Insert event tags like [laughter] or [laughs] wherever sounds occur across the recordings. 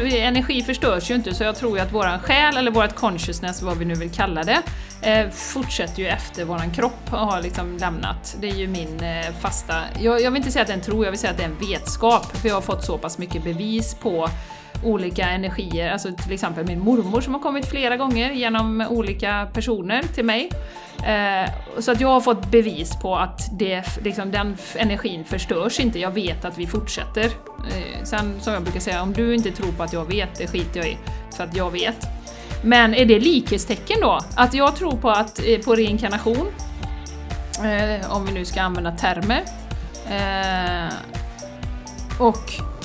energi förstörs ju inte så jag tror ju att våran själ, eller vårt consciousness, vad vi nu vill kalla det, eh, fortsätter ju efter våran kropp har liksom lämnat. Det är ju min eh, fasta... Jag, jag vill inte säga att det är en tro, jag vill säga att det är en vetskap, för jag har fått så pass mycket bevis på olika energier, alltså till exempel min mormor som har kommit flera gånger genom olika personer till mig. Eh, så att jag har fått bevis på att det, liksom, den energin förstörs inte, jag vet att vi fortsätter. Eh, sen som jag brukar säga, om du inte tror på att jag vet, det skiter jag i, för att jag vet. Men är det likhetstecken då? Att jag tror på, att, eh, på reinkarnation, eh, om vi nu ska använda termer, eh, och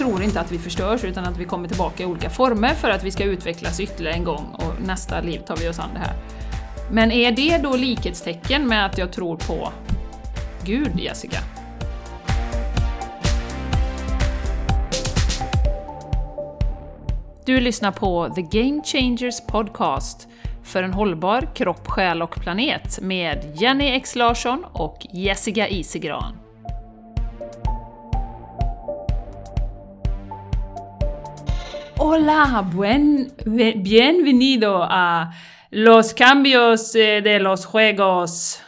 tror inte att vi förstörs utan att vi kommer tillbaka i olika former för att vi ska utvecklas ytterligare en gång och nästa liv tar vi oss an det här. Men är det då likhetstecken med att jag tror på Gud, Jessica? Du lyssnar på The Game Changers Podcast för en hållbar kropp, själ och planet med Jenny X Larsson och Jessica Isigran. Hola, buen, bienvenido a Los cambios eh, de los juegos.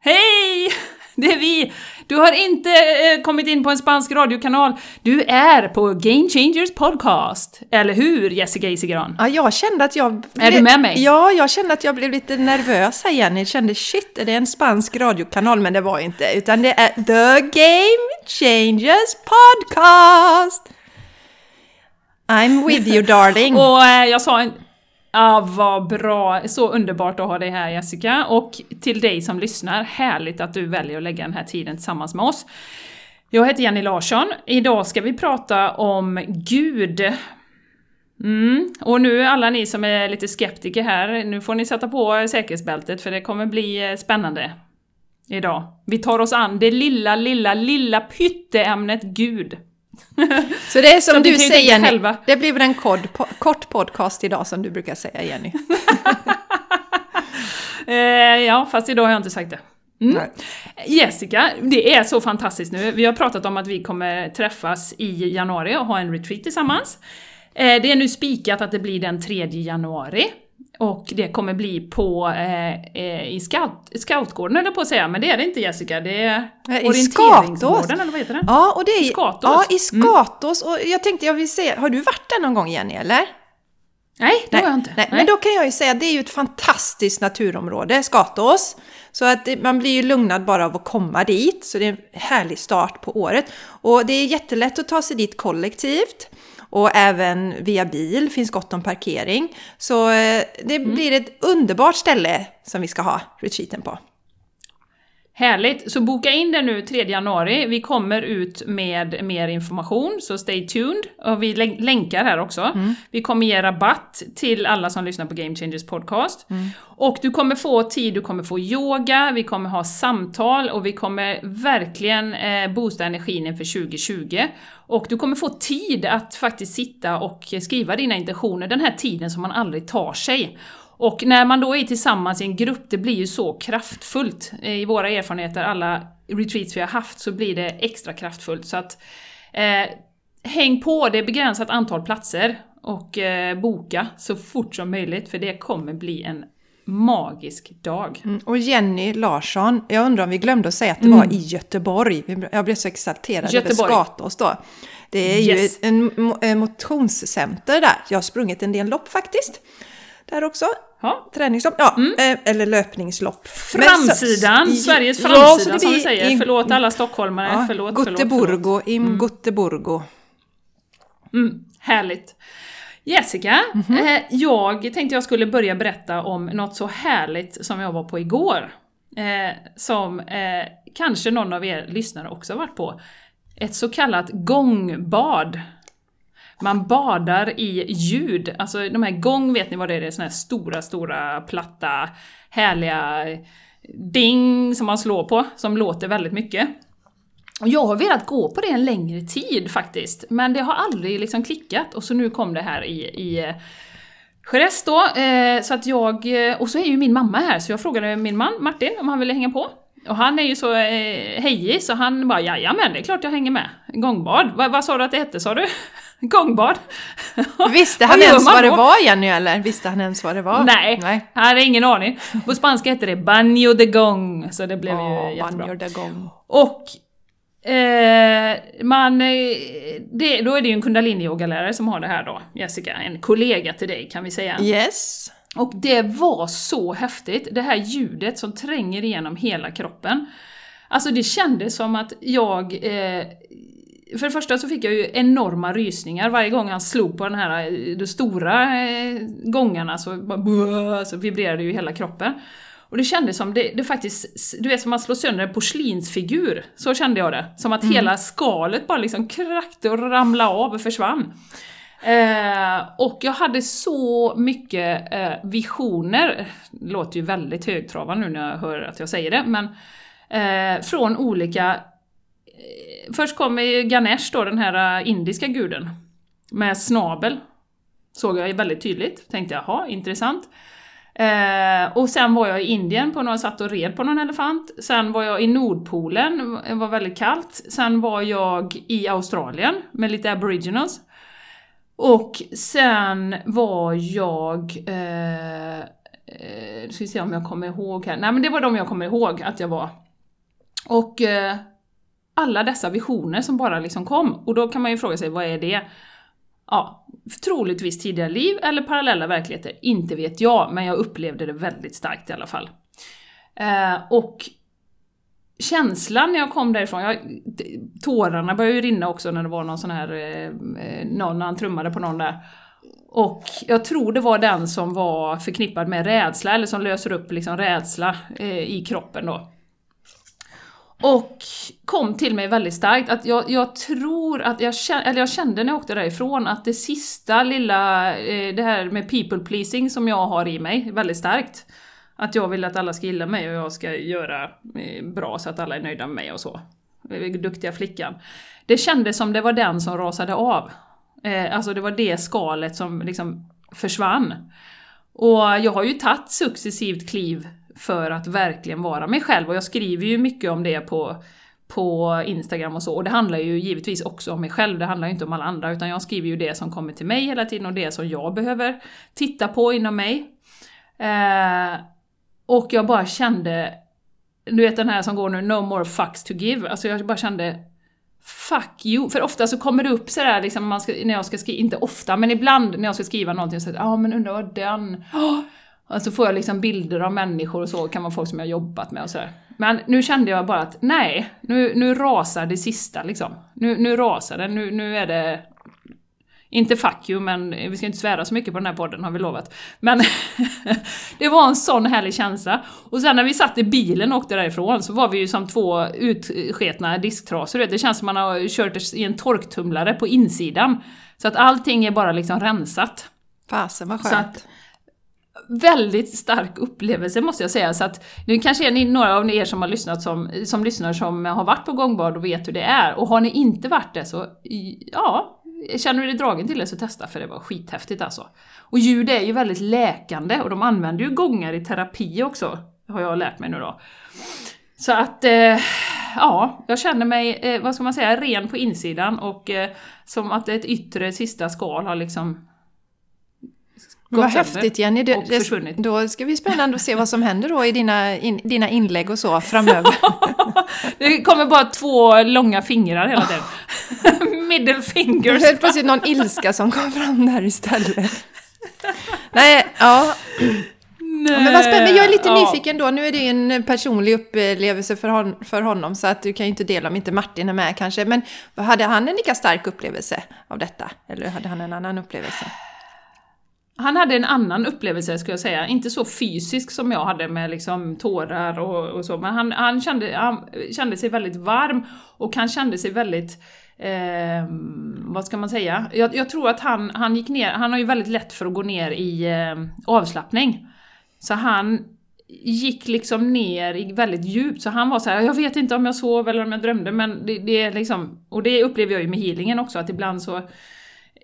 Hej! [laughs] Det är vi! Du har inte eh, kommit in på en spansk radiokanal. Du är på Game Changers podcast. Eller hur, Jessica Isigran? Ja, jag kände att jag... Är du med mig? Ja, jag kände att jag blev lite nervös här igen. Jag kände shit, är det en spansk radiokanal? Men det var inte, utan det är The Game Changers podcast! I'm with you darling. [laughs] Och eh, jag sa en... Ja, vad bra! Så underbart att ha dig här Jessica. Och till dig som lyssnar, härligt att du väljer att lägga den här tiden tillsammans med oss. Jag heter Jenny Larsson. Idag ska vi prata om Gud. Mm. Och nu alla ni som är lite skeptiker här, nu får ni sätta på säkerhetsbältet för det kommer bli eh, spännande idag. Vi tar oss an det lilla, lilla, lilla pytteämnet Gud. [laughs] Så det är som du säger Jenny, själva. det blir väl en kod, po kort podcast idag som du brukar säga Jenny. [laughs] eh, ja, fast idag har jag inte sagt det. Mm. Jessica, det är så fantastiskt nu. Vi har pratat om att vi kommer träffas i januari och ha en retreat tillsammans. Eh, det är nu spikat att det blir den 3 januari. Och det kommer bli på, eh, eh, i scout, scoutgården eller på att säga, men det är det inte Jessica, det är I orienteringsgården eller vad heter den? Ja, och det är, I Skatos. Ja, i Skatos. Mm. Och jag tänkte, jag vill se, har du varit där någon gång Jenny eller? Nej, det har jag inte. Nej. Nej. Men då kan jag ju säga att det är ju ett fantastiskt naturområde, Skatås. Så att man blir ju lugnad bara av att komma dit, så det är en härlig start på året. Och det är jättelätt att ta sig dit kollektivt. Och även via bil finns gott om parkering. Så eh, det mm. blir ett underbart ställe som vi ska ha retreaten på. Härligt! Så boka in det nu 3 januari. Vi kommer ut med mer information, så stay tuned. Och vi länkar här också. Mm. Vi kommer ge rabatt till alla som lyssnar på Game Changers podcast. Mm. Och du kommer få tid, du kommer få yoga, vi kommer ha samtal och vi kommer verkligen eh, boosta energin inför 2020. Och du kommer få tid att faktiskt sitta och skriva dina intentioner, den här tiden som man aldrig tar sig. Och när man då är tillsammans i en grupp, det blir ju så kraftfullt. I våra erfarenheter, alla retreats vi har haft, så blir det extra kraftfullt. Så att eh, häng på, det är begränsat antal platser. Och eh, boka så fort som möjligt, för det kommer bli en magisk dag. Mm, och Jenny Larsson, jag undrar om vi glömde att säga att det mm. var i Göteborg. Jag blev så exalterad över Skatås då. Det är yes. ju en motionscenter där. Jag har sprungit en del lopp faktiskt. Där också. Ha. Träningslopp, ja, mm. Eh, eller löpningslopp. Framsidan, så, Sveriges framsida ja, som vi säger. I, förlåt alla stockholmare, ja, förlåt, Gutteburgo, förlåt, förlåt. im mm. Gutteburgo. Mm, härligt. Jessica, mm -hmm. eh, jag tänkte jag skulle börja berätta om något så härligt som jag var på igår. Eh, som eh, kanske någon av er lyssnare också varit på. Ett så kallat gångbad. Man badar i ljud, alltså de här gång, vet ni vad det är? Det är såna här stora, stora, platta, härliga ding som man slår på, som låter väldigt mycket. Och jag har velat gå på det en längre tid faktiskt, men det har aldrig liksom klickat och så nu kom det här i, i Jerez då, eh, så att jag, eh, och så är ju min mamma här så jag frågade min man Martin om han ville hänga på. Och han är ju så eh, hejig så han bara jajamän, det är klart jag hänger med. Gångbad, Va, vad sa du att det hette sa du? [laughs] gångbad. Visste han ens vad det var Jenny eller? Visste han ens vad det var? Nej, Nej. jag hade ingen aning. På spanska heter det banjo de gång, så det blev ju Åh, jättebra. Banjo de Gong. Och eh, man, det, då är det ju en kundalini-yogalärare som har det här då, Jessica, en kollega till dig kan vi säga. Yes. Och det var så häftigt, det här ljudet som tränger igenom hela kroppen. Alltså det kändes som att jag... Eh, för det första så fick jag ju enorma rysningar varje gång han slog på den här eh, de stora eh, gångarna så, bara, så vibrerade ju hela kroppen. Och det kändes som, det, det faktiskt, du vet som man slår sönder en porslinsfigur, så kände jag det. Som att hela skalet bara liksom krackte och ramlade av och försvann. Eh, och jag hade så mycket eh, visioner, låter ju väldigt högtravande nu när jag hör att jag säger det, men eh, från olika... Först kom Ganesh då, den här äh, indiska guden, med snabel. Såg jag väldigt tydligt, tänkte jaha, intressant. Eh, och sen var jag i Indien på någon, satt och red på någon elefant. Sen var jag i Nordpolen, det var väldigt kallt. Sen var jag i Australien med lite aboriginals. Och sen var jag... Eh, eh, ska vi se om jag kommer ihåg här. Nej men det var de jag kommer ihåg att jag var. Och eh, alla dessa visioner som bara liksom kom. Och då kan man ju fråga sig, vad är det? Ja, troligtvis tidigare liv eller parallella verkligheter, inte vet jag, men jag upplevde det väldigt starkt i alla fall. Eh, och känslan när jag kom därifrån, jag, tårarna började ju rinna också när det var någon sån här, eh, eh, någon, när han trummade på någon där. Och jag tror det var den som var förknippad med rädsla, eller som löser upp liksom rädsla eh, i kroppen då. Och kom till mig väldigt starkt att jag, jag tror att jag kände, eller jag kände när jag åkte därifrån att det sista lilla, eh, det här med people pleasing som jag har i mig, väldigt starkt. Att jag vill att alla ska gilla mig och jag ska göra eh, bra så att alla är nöjda med mig och så. Eh, duktiga flickan. Det kändes som det var den som rasade av. Alltså det var det skalet som liksom försvann. Och jag har ju tagit successivt kliv för att verkligen vara mig själv och jag skriver ju mycket om det på, på Instagram och så. Och det handlar ju givetvis också om mig själv, det handlar ju inte om alla andra utan jag skriver ju det som kommer till mig hela tiden och det som jag behöver titta på inom mig. Eh, och jag bara kände, du vet den här som går nu, no more fucks to give, alltså jag bara kände Fuck you! För ofta så kommer det upp sådär liksom, man ska, när jag ska skriva, inte ofta, men ibland när jag ska skriva någonting så ja ah, men undrar vad den... Oh! [gasps] Och så får jag liksom bilder av människor och så, kan vara folk som jag jobbat med och sådär. Men nu kände jag bara att nej, nu, nu rasar det sista liksom. Nu, nu rasar det, nu, nu är det... Inte fuck you, men vi ska inte svära så mycket på den här podden har vi lovat. Men [laughs] det var en sån härlig känsla. Och sen när vi satt i bilen och åkte därifrån så var vi ju som två utsketna disktrasor. Det känns som man har kört i en torktumlare på insidan. Så att allting är bara liksom rensat. Fasen vad skönt väldigt stark upplevelse måste jag säga. Så att nu kanske är ni några av er som har lyssnat som, som lyssnar som har varit på gångbad och vet hur det är. Och har ni inte varit det så, ja, känner du dig dragen till det så testa för det var skithäftigt alltså. Och ljud är ju väldigt läkande och de använder ju gångar i terapi också, har jag lärt mig nu då. Så att, eh, ja, jag känner mig, eh, vad ska man säga, ren på insidan och eh, som att ett yttre sista skal har liksom gått sönder häftigt Jenny. Det, det, då ska vi spännande att se vad som [laughs] händer då i dina, in, dina inlägg och så framöver. [laughs] Det kommer bara två långa fingrar hela tiden. [laughs] Middle fingers. Helt plötsligt någon ilska som kom fram där istället. Nej, ja. Ja, men vad spännande, jag är lite Ja. nyfiken då. Nu är det ju en personlig upplevelse för, hon, för honom så att du kan ju inte dela om inte Martin är med kanske. Men hade han en lika stark upplevelse av detta? Eller hade han en annan upplevelse? Han hade en annan upplevelse skulle jag säga, inte så fysisk som jag hade med liksom tårar och, och så, men han, han, kände, han kände sig väldigt varm och han kände sig väldigt Eh, vad ska man säga? Jag, jag tror att han, han gick ner, han har ju väldigt lätt för att gå ner i eh, avslappning. Så han gick liksom ner i väldigt djupt, så han var så här: jag vet inte om jag sov eller om jag drömde, men det, det är liksom, och det upplever jag ju med healingen också, att ibland så,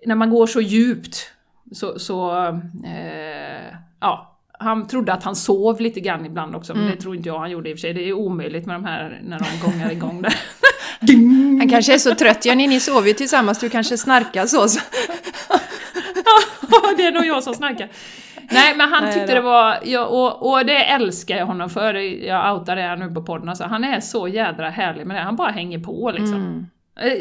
när man går så djupt, så, så eh, ja, han trodde att han sov lite grann ibland också, men det tror inte jag han gjorde i och för sig. Det är omöjligt med de här, när de gångar igång där. [laughs] Han kanske är så trött. Jenny, ni sover ju tillsammans, du kanske snarkar så. [laughs] så. det är nog jag som snackar. Nej men han Nej tyckte då. det var, ja, och, och det älskar jag honom för, jag outar det här nu på podden, alltså, han är så jädra härlig med det, han bara hänger på liksom. Eh,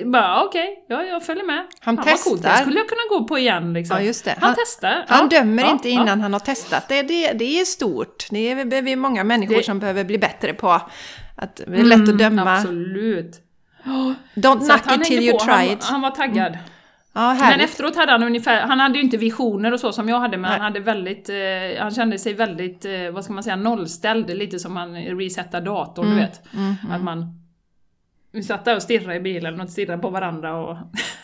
Bara okej, ja, jag följer med. Mm. Han coolt, testar. Det skulle jag kunna gå på igen liksom. Ja, just det. Han, Han- testar. Han ja, dömer ja, inte ja. innan han har testat. Det, det, det är stort. Det är vi är många människor Det- som behöver bli bättre på. Att det är lätt att döma. Mm, Absolut. Don't knock it till you på, try han, it. han var taggad. Ja, Men efteråt hade han ungefär, han hade ju inte visioner och så som jag hade, men Nej. han hade väldigt, eh, han kände sig väldigt, eh, vad ska man säga, nollställd, lite som man resetar datorn, Mm, du vet. Att man, vi satt där och stirrade i bilen och stirrade på varandra och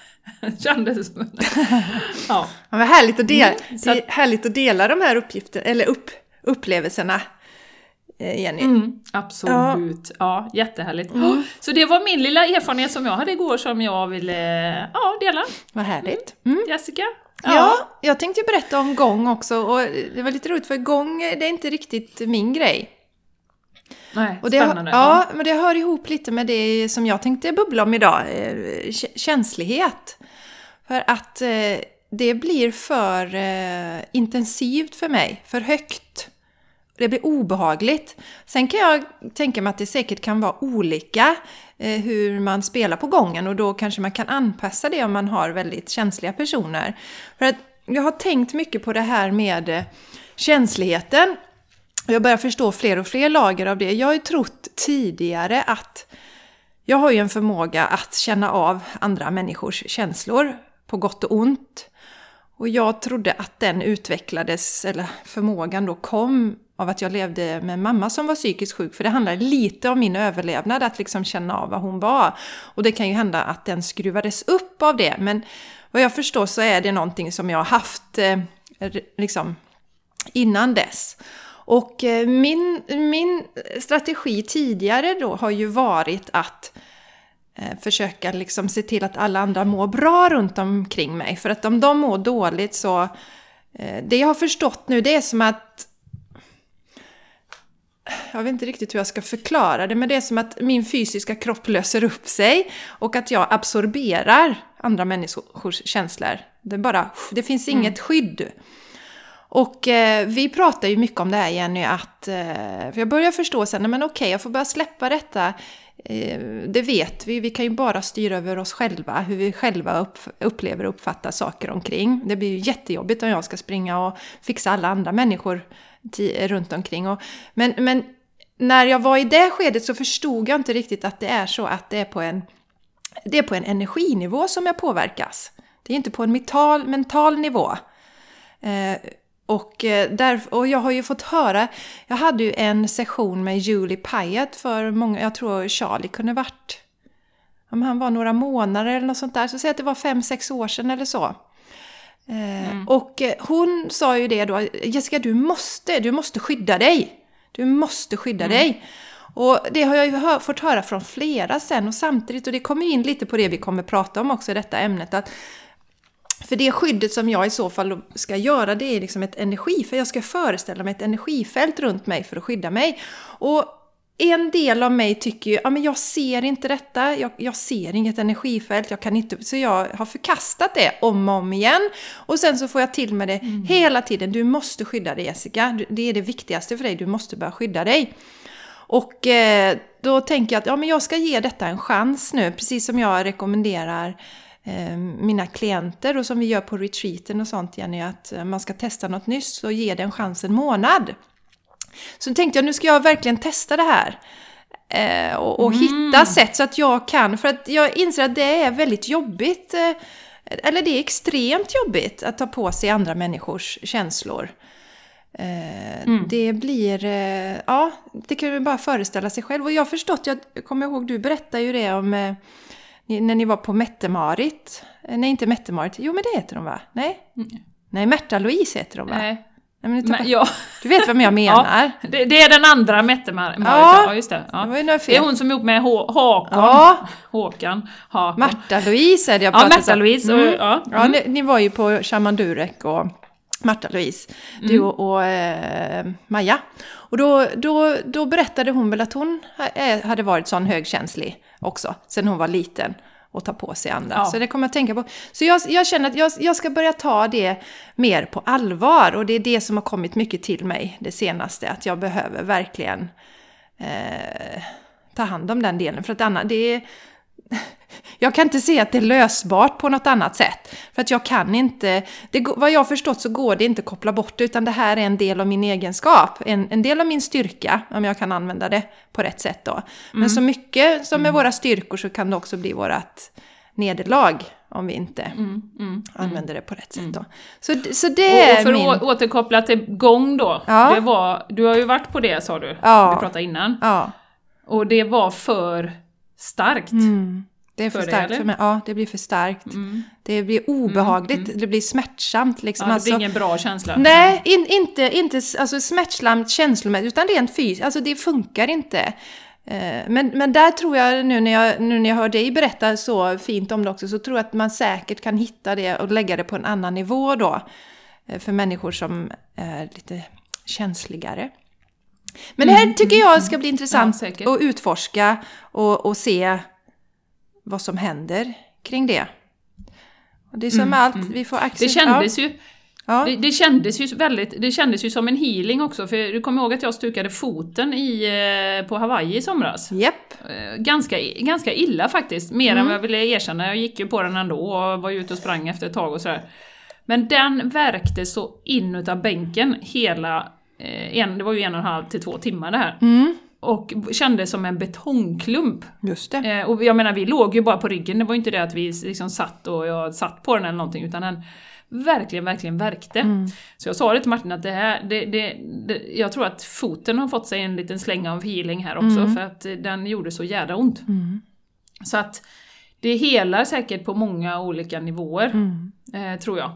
[laughs] kände som... [laughs] ja. Ja, men härligt, att dela, Mm, så är härligt att dela de här uppgifterna, eller upp, upplevelserna, eh, Jenny. Mm, absolut. Ja. jättehärligt. Så det var min lilla erfarenhet som jag hade igår som jag ville ja, dela. Vad härligt. Mm. Jessica? Ja. jag tänkte berätta om gång också och det var lite roligt för gång det är inte riktigt min grej. Nej, Och det, spännande. ja, men det hör ihop lite med det som jag tänkte bubbla om idag, eh, kä- känslighet. För att eh, det blir för eh, intensivt för mig, för högt. Det blir obehagligt. Sen kan jag tänka mig att det säkert kan vara olika eh, hur man spelar på gången och då kanske man kan anpassa det om man har väldigt känsliga personer. För att jag har tänkt mycket på det här med eh, känsligheten. Jag börjar förstå fler och fler lager av det. Jag har ju trott tidigare att jag har ju en förmåga att känna av andra människors känslor på gott och ont. Och jag trodde att den utvecklades, eller förmågan då kom av att jag levde med en mamma som var psykiskt sjuk. För det handlar lite om min överlevnad, att liksom känna av vad hon var. Och det kan ju hända att den skruvades upp av det. Men vad jag förstår så är det någonting som jag har haft eh, liksom innan dess. Och eh, min, min strategi tidigare då har ju varit att eh, försöka liksom se till att alla andra mår bra runt omkring mig. För att om de mår dåligt så... Eh, det jag har förstått nu det är som att... Jag vet inte riktigt hur jag ska förklara det, men det är som att min fysiska kropp löser upp sig och att jag absorberar andra människors känslor. Det, bara, det finns inget skydd. Och eh, vi pratar ju mycket om det här Jenny, att... Eh, för jag börjar förstå sen, nej, men okej, jag får börja släppa detta. Eh, det vet vi, vi kan ju bara styra över oss själva, hur vi själva upp, upplever och uppfattar saker omkring. Det blir ju jättejobbigt om jag ska springa och fixa alla andra människor ti- runt omkring. Och, men, men när jag var i det skedet så förstod jag inte riktigt att det är så att det är på en, det är på en energinivå som jag påverkas. Det är inte på en mental, mental nivå. Eh, och, eh, där, och jag har ju fått höra, jag hade ju en session med Julie Pyatt för många, jag tror Charlie kunde varit, om han var några månader eller något sånt där, så säg att det var fem sex år sedan eller så. Eh, Och eh, hon sa ju det då, Jessica du måste, du måste skydda dig. Du måste skydda dig. Och det har jag ju hör, fått höra från flera sen och samtidigt, och det kommer in lite på det vi kommer prata om också i detta ämnet, att för det skyddet som jag i så fall ska göra det är liksom ett energi, för jag ska föreställa mig ett energifält runt mig för att skydda mig. Och en del av mig tycker ju, ja men jag ser inte detta, jag, jag ser inget energifält, jag kan inte, så jag har förkastat det om och om igen. Och sen så får jag till med det hela tiden, du måste skydda dig Jessica, det är det viktigaste för dig, du måste börja skydda dig. Och eh, då tänker jag att ja, men jag ska ge detta en chans nu, precis som jag rekommenderar mina klienter och som vi gör på retreaten och sånt Jenny, att eh, man ska testa något nytt så ge det en chans en månad. Så tänkte jag nu ska jag verkligen testa det här. Eh, och och hitta sätt så att jag kan, för att jag inser att det är väldigt jobbigt, eh, eller det är extremt jobbigt att ta på sig andra människors känslor. Eh, Det blir, eh, ja, det kan man bara föreställa sig själv. Och jag har förstått, jag kommer ihåg, du berättade ju det om eh, när ni var på Mette-Marit. Eh, Nej, inte Mette-Marit, jo men det heter de va? Nej? Nej, Märta-Louise heter de va? Nej. Nej, men Men, ja, Du vet vem jag [laughs] menar? det, det är den andra Mette-Marit, Ja. ja just det. Ja. Det Det är hon som är ihop med Håkon. Ja, Håkan. Hakon. Märta-Louise är det jag Ja, pratade om. Märta-Louise. och- Mm. Ja. Ja, ni, ni var ju på Shaman Durek och Marta Louise, du och, och eh, Maja. Och då, då, då berättade hon väl att hon eh, hade varit sån högkänslig också, sen hon var liten och ta på sig andra. Ja. Så det kommer jag att tänka på. Så jag, jag känner att jag, jag ska börja ta det mer på allvar och det är det som har kommit mycket till mig det senaste, att jag behöver verkligen eh, ta hand om den delen. För att annars, det är, jag kan inte se att det är lösbart på något annat sätt. För att jag kan inte, det, vad jag har förstått så går det inte att koppla bort det, utan det här är en del av min egenskap. En, en del av min styrka, om jag kan använda det på rätt sätt då. Men så mycket som är våra styrkor så kan det också bli vårat nederlag om vi inte Mm, använder det på rätt sätt då. Så, så det är Och för min... att återkoppla till gång då. Ja. Det var, du har ju varit på det sa du, Ja. vi pratade innan. Ja. Och det var för starkt. Mm. Det är för, För dig, starkt eller? för mig. Ja, det blir för starkt. Det blir obehagligt, det blir smärtsamt liksom. Ja, det alltså, blir ingen bra känsla. Nej, in, inte, inte alltså smärtsamt känslomässigt, utan rent fysiskt. Alltså det funkar inte. Eh, Men, men där tror jag, nu när jag, nu när jag hör dig berätta så fint om det också, så tror jag att man säkert kan hitta det och lägga det på en annan nivå då. eh, För människor som är lite känsligare. Men det här tycker jag ska bli intressant Ja, att utforska och, och se vad som händer kring det. Och det är som med allt, vi får Det acceptera. kändes ju Ja. Det, det, kändes ju väldigt, det kändes ju som en healing också, för du kommer ihåg att jag stukade foten i, eh, på Hawaii i somras? Japp. Eh, Ganska, ganska illa faktiskt, mer än vad jag ville erkänna. Jag gick ju på den ändå och var ute och sprang efter ett tag och sådär. Men den värkte så in utav bänken hela, en, det var ju en och en halv till två timmar det här. Och kändes som en betongklump. Just det. Eh, och jag menar, vi låg ju bara på ryggen, det var ju inte det att vi liksom satt och jag satt på den eller någonting, utan den verkligen, verkligen värkte. Så jag sa det till Martin att det här, det, det, det, jag tror att foten har fått sig en liten släng av healing här också, för att eh, den gjorde så jädra ont. Så att det helar säkert på många olika nivåer, eh, tror jag.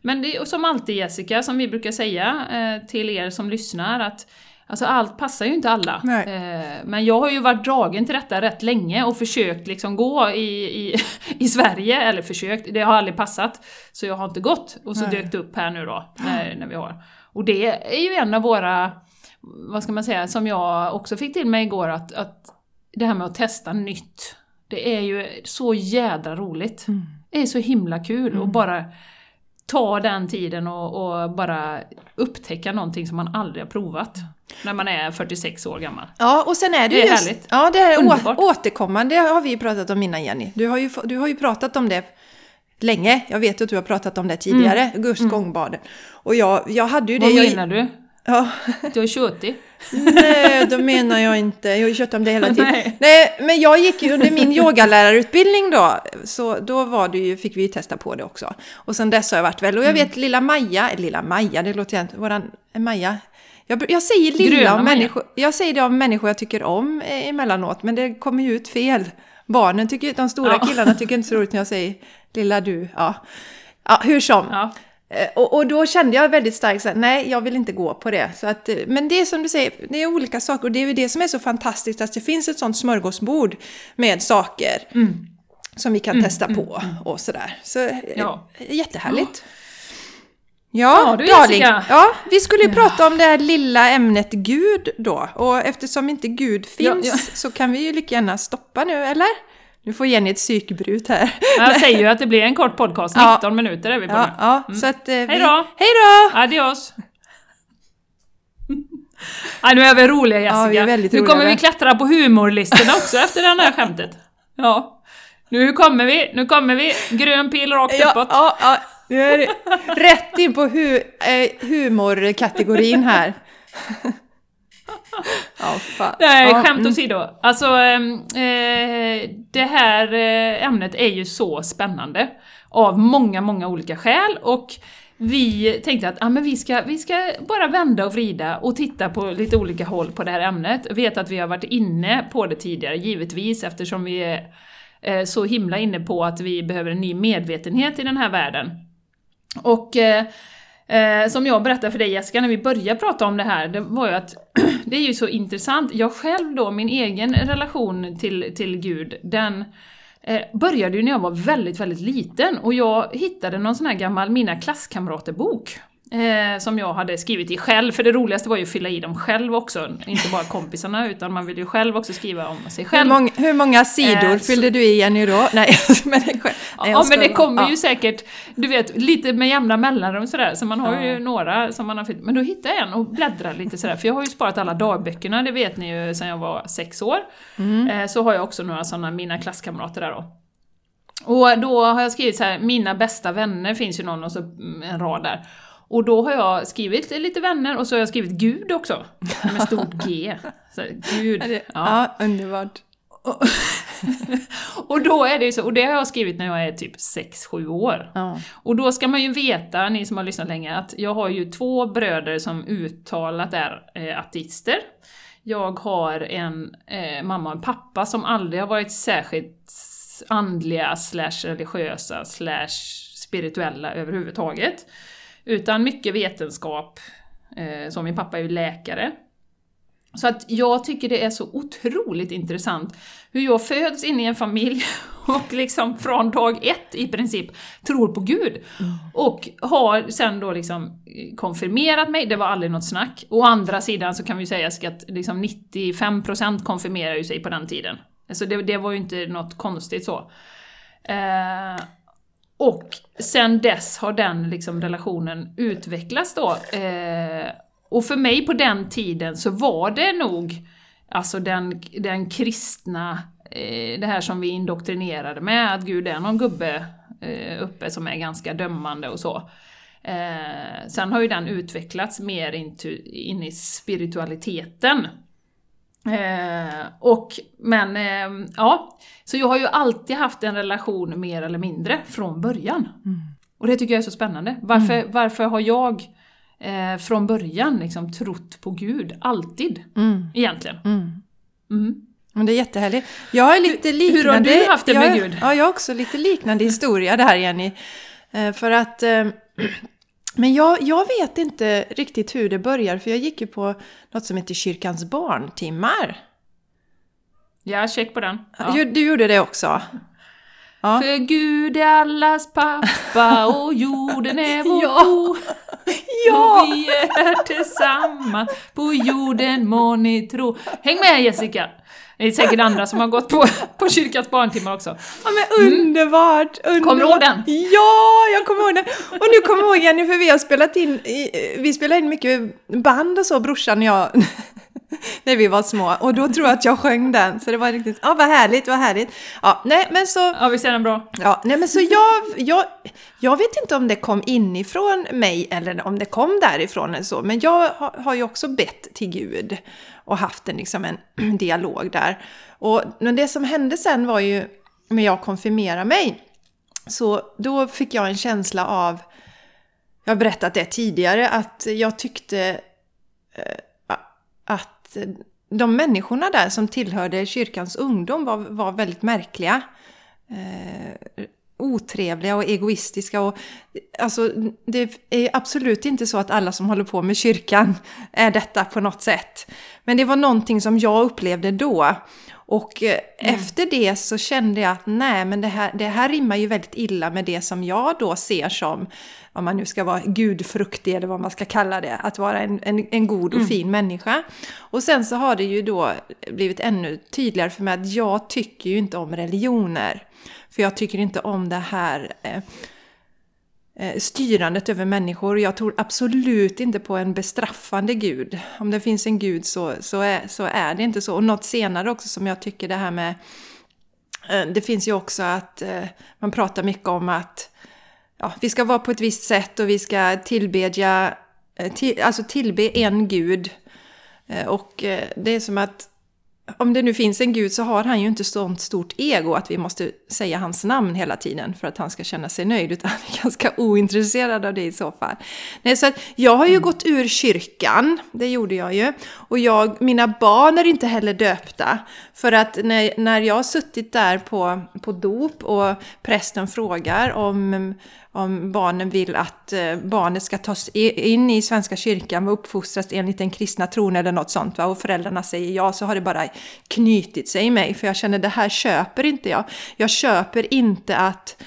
Men det är som alltid Jessica, som vi brukar säga eh, till er som lyssnar, att Alltså allt passar ju inte alla. Eh, men jag har ju varit dragen till detta rätt länge och försökt liksom gå i, i, [laughs] i Sverige, eller försökt, det har aldrig passat. Så jag har inte gått, och så Nej. dök det upp här nu då, när, när vi har. Och det är ju en av våra, vad ska man säga, som jag också fick till mig igår, att, att det här med att testa nytt, det är ju så jädra roligt. Det är så himla kul att bara ta den tiden och, och bara upptäcka någonting som man aldrig har provat. När man är 46 år gammal. Ja, och sen är det, Det är just... härligt. Ja, det är Underbart. återkommande har vi pratat om innan Jenny. Du har, ju, du har ju pratat om det länge. Jag vet att du har pratat om det tidigare, just gångbaden. Och jag, jag hade ju det... Vad jag, menar du? Ja, Du är tjötig? Nej, då menar jag inte. Jag har ju kört om det hela tiden. Nej. Nej. men jag gick ju under min yogalärarutbildning då. Så då var det ju, fick vi ju testa på det också. Och sen dess har jag varit väl. Och jag Mm. vet lilla Maja, lilla Maja, det låter jag inte, våran Maja. Jag, jag säger lilla om människor, jag säger det om människor jag tycker om eh, emellanåt, men det kommer ju ut fel. Barnen tycker, de stora Ja. killarna tycker inte så roligt när jag säger lilla du. Ja, ja hur som. Ja. Eh, Och, och då kände jag väldigt starkt att nej, jag vill inte gå på det. Så att, eh, men det är som du säger, det är olika saker och det är ju det som är så fantastiskt att det finns ett sånt smörgåsbord med saker som vi kan testa på och sådär. Så eh, Ja. jättehärligt. Ja, Ja, du, darling. Ja, vi skulle ju prata om det här lilla ämnet Gud då. Och eftersom inte Gud Ja, finns ja. så kan vi ju lika gärna stoppa nu, eller? Nu får Jenny ett psykbrut här. Jag säger ju [laughs] att det blir en kort podcast, Ja. 19 minuter är vi på Ja, nu. ja så att... eh, vi- Hej då! Hej då! Adios! Nej, [laughs] nu är vi roliga Jessica. Ja, vi nu roliga. kommer vi klättra på humorlistorna också efter det här [laughs] skämtet. Ja. Nu kommer vi, nu kommer vi. Grön pil rakt Ja, uppåt. ja, ja, nu är det rätt in på hu, eh, humorkategorin här. Ja, fan. Nej, ja, skämt mm. åsido. Alltså, ehm, eh, det här eh, ämnet är ju så spännande. Av många, många olika skäl. Och vi tänkte att ah, men vi, ska, vi ska bara vända och vrida och titta på lite olika håll på det här ämnet. Jag vet att vi har varit inne på det tidigare, givetvis, eftersom vi är eh, så himla inne på att vi behöver en ny medvetenhet i den här världen. Och eh, eh, som jag berättade för dig Jessica när vi började prata om det här, det var ju att [clears throat] det är ju så intressant. Jag själv då, min egen relation till, till Gud, den eh, började ju när jag var väldigt, väldigt liten och jag hittade någon sån här gammal Mina klasskamrater-bok. Eh, som jag hade skrivit i själv, för det roligaste var ju att fylla i dem själv också. Inte bara [laughs] kompisarna, utan man vill ju själv också skriva om sig själv. Hur, många, hur många sidor Eh, fyllde du i Jenny då? Nej, men, det, nej, Ja, men det kommer Ja. ju säkert, du vet, lite med jämna mellanrum sådär, så man har Ja. ju några som man har fyllt. Men då hittade jag en och bläddrade lite sådär, för jag har ju sparat alla dagböckerna, det vet ni ju sedan jag var sex år. Mm. Eh, så har jag också några sådana, mina klasskamrater där då. Och då har jag skrivit så här, mina bästa vänner finns ju någon och så en rad där. Och då har jag skrivit lite vänner och så har jag skrivit Gud också, med stort G. Så, Gud. [laughs] Ja. Ja, underbart. [laughs] Och då är det ju så, och det har jag skrivit när jag är typ 6-7 år. Ja. Och då ska man ju veta, ni som har lyssnat länge, att jag har ju två bröder som uttalat är eh, ateister. Jag har en eh, mamma och en pappa som aldrig har varit särskilt andliga, slash religiösa, slash spirituella överhuvudtaget. Utan mycket vetenskap. Eh, så min pappa är ju läkare. Så att jag tycker det är så otroligt intressant hur jag föds in i en familj [laughs] och liksom från dag ett i princip tror på Gud. Och har sen då liksom konfirmerat mig, det var aldrig något snack. Å andra sidan så kan vi säga att liksom 95% konfirmerar ju sig på den tiden. Så det, det var ju inte något konstigt så. Eh, och sen dess har den liksom relationen utvecklats då. Eh, och för mig på den tiden så var det nog alltså den, den kristna, eh, det här som vi indoktrinerade med, att Gud är någon gubbe eh, uppe som är ganska dömande och så. Eh, sen har ju den utvecklats mer into, in i spiritualiteten. Eh, och, men eh, ja, så jag har ju alltid haft en relation mer eller mindre från början. Och det tycker jag är så spännande. Varför, varför har jag eh, från början liksom trott på Gud? Alltid, Mm. egentligen. Mm. Mm. Men det är jättehärligt. Jag är lite hur liknande... har du haft det med jag, Gud? Ja, jag har också lite liknande historia där Jenny. Eh, För att... Men jag, jag vet inte riktigt hur det börjar, för jag gick ju på något som heter Kyrkans barntimmar. Ja, check på den. Ja. Du, du gjorde det också? Ja. För Gud är allas pappa och jorden är vår [laughs] Ja. bo. [laughs] Ja! Och vi är tillsammans på jorden må ni tro. Häng med Jessica! Det är säkert andra som har gått på, på kyrkans barntimmar också. Ja men underbart! underbart. Mm. Kommer du ihåg den? Ja, jag kommer ihåg den! Och nu kommer jag ihåg Jenny, för vi har spelat in, vi spelade in mycket band och så, brorsan och jag, [laughs] när vi var små. Och då tror jag att jag sjöng den, så det var riktigt, ja vad härligt, vad härligt. Ja, nej men så, Ja, visst är den bra? ja, nej men så jag, jag, jag vet inte om det kom inifrån mig eller om det kom därifrån eller så, men jag har, har ju också bett till Gud och haft en, liksom en [clears throat] dialog där. Och, men det som hände sen var ju, när jag konfirmerade mig, så då fick jag en känsla av, jag har berättat det tidigare, att jag tyckte eh, att de människorna där som tillhörde kyrkans ungdom var, var väldigt märkliga. Eh, otrevliga och egoistiska. Och, alltså, det är absolut inte så att alla som håller på med kyrkan är detta på något sätt. Men det var någonting som jag upplevde då. Och eh, efter det så kände jag att nej, men det här, det här rimmar ju väldigt illa med det som jag då ser som, om man nu ska vara gudfruktig eller vad man ska kalla det, att vara en, en, en god och fin människa. Och sen så har det ju då blivit ännu tydligare för mig att jag tycker ju inte om religioner. För jag tycker inte om det här eh, eh, styrandet över människor. Jag tror absolut inte på en bestraffande gud. Om det finns en gud så, så, är, så är det inte så. Och något senare också som jag tycker det här med... eh, Det finns ju också att eh, man pratar mycket om att ja, vi ska vara på ett visst sätt och vi ska tillbedja, eh, till, alltså tillbe en gud. Eh, och det är som att om det nu finns en gud så har han ju inte sånt stort ego att vi måste säga hans namn hela tiden för att han ska känna sig nöjd, utan han är ganska ointresserad av det i så fall. Nej, så att jag har ju gått ur kyrkan, det gjorde jag ju, och jag, mina barn är inte heller döpta. För att när, när jag har suttit där på, på dop och prästen frågar om, om barnen vill att eh, barnet ska tas in i Svenska kyrkan och uppfostras enligt den kristna tron eller något sånt va? och föräldrarna säger ja så har det bara knutit sig i mig för jag känner det här köper inte jag. Jag köper inte att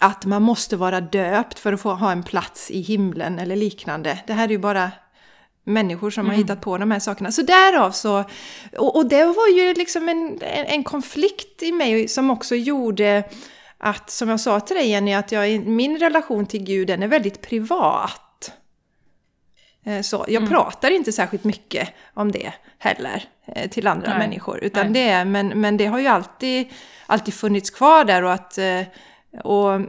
att man måste vara döpt för att få ha en plats i himlen eller liknande. Det här är ju bara människor som har hittat på de här sakerna. Så därav så... Och, och det var ju liksom en, en, en konflikt i mig som också gjorde att, som jag sa till dig Jenny, att jag, min relation till Gud den är väldigt privat. Eh, Så jag Mm. pratar inte särskilt mycket om det heller eh, till andra Nej, människor. Utan nej. det men, men det har ju alltid, alltid funnits kvar där och att eh, och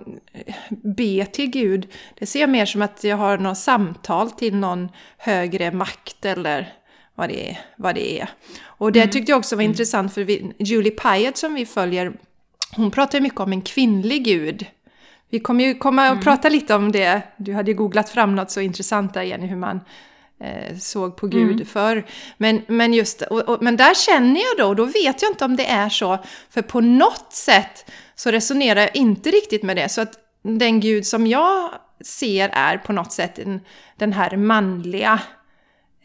be till Gud, det ser jag mer som att jag har något samtal till någon högre makt eller vad det är. Vad det är. Och Mm. det tyckte jag också var intressant för vi, Julie Pyatt som vi följer, hon pratar ju mycket om en kvinnlig gud. Vi kommer ju komma Mm. och prata lite om det. Du hade ju googlat fram något så intressant där Jenny, hur man eh, såg på Gud Mm. förr. Men, men just och, och, men där känner jag då, och då vet jag inte om det är så, för på något sätt så resonerar jag inte riktigt med det. Så att den Gud som jag ser är på något sätt en, den här manliga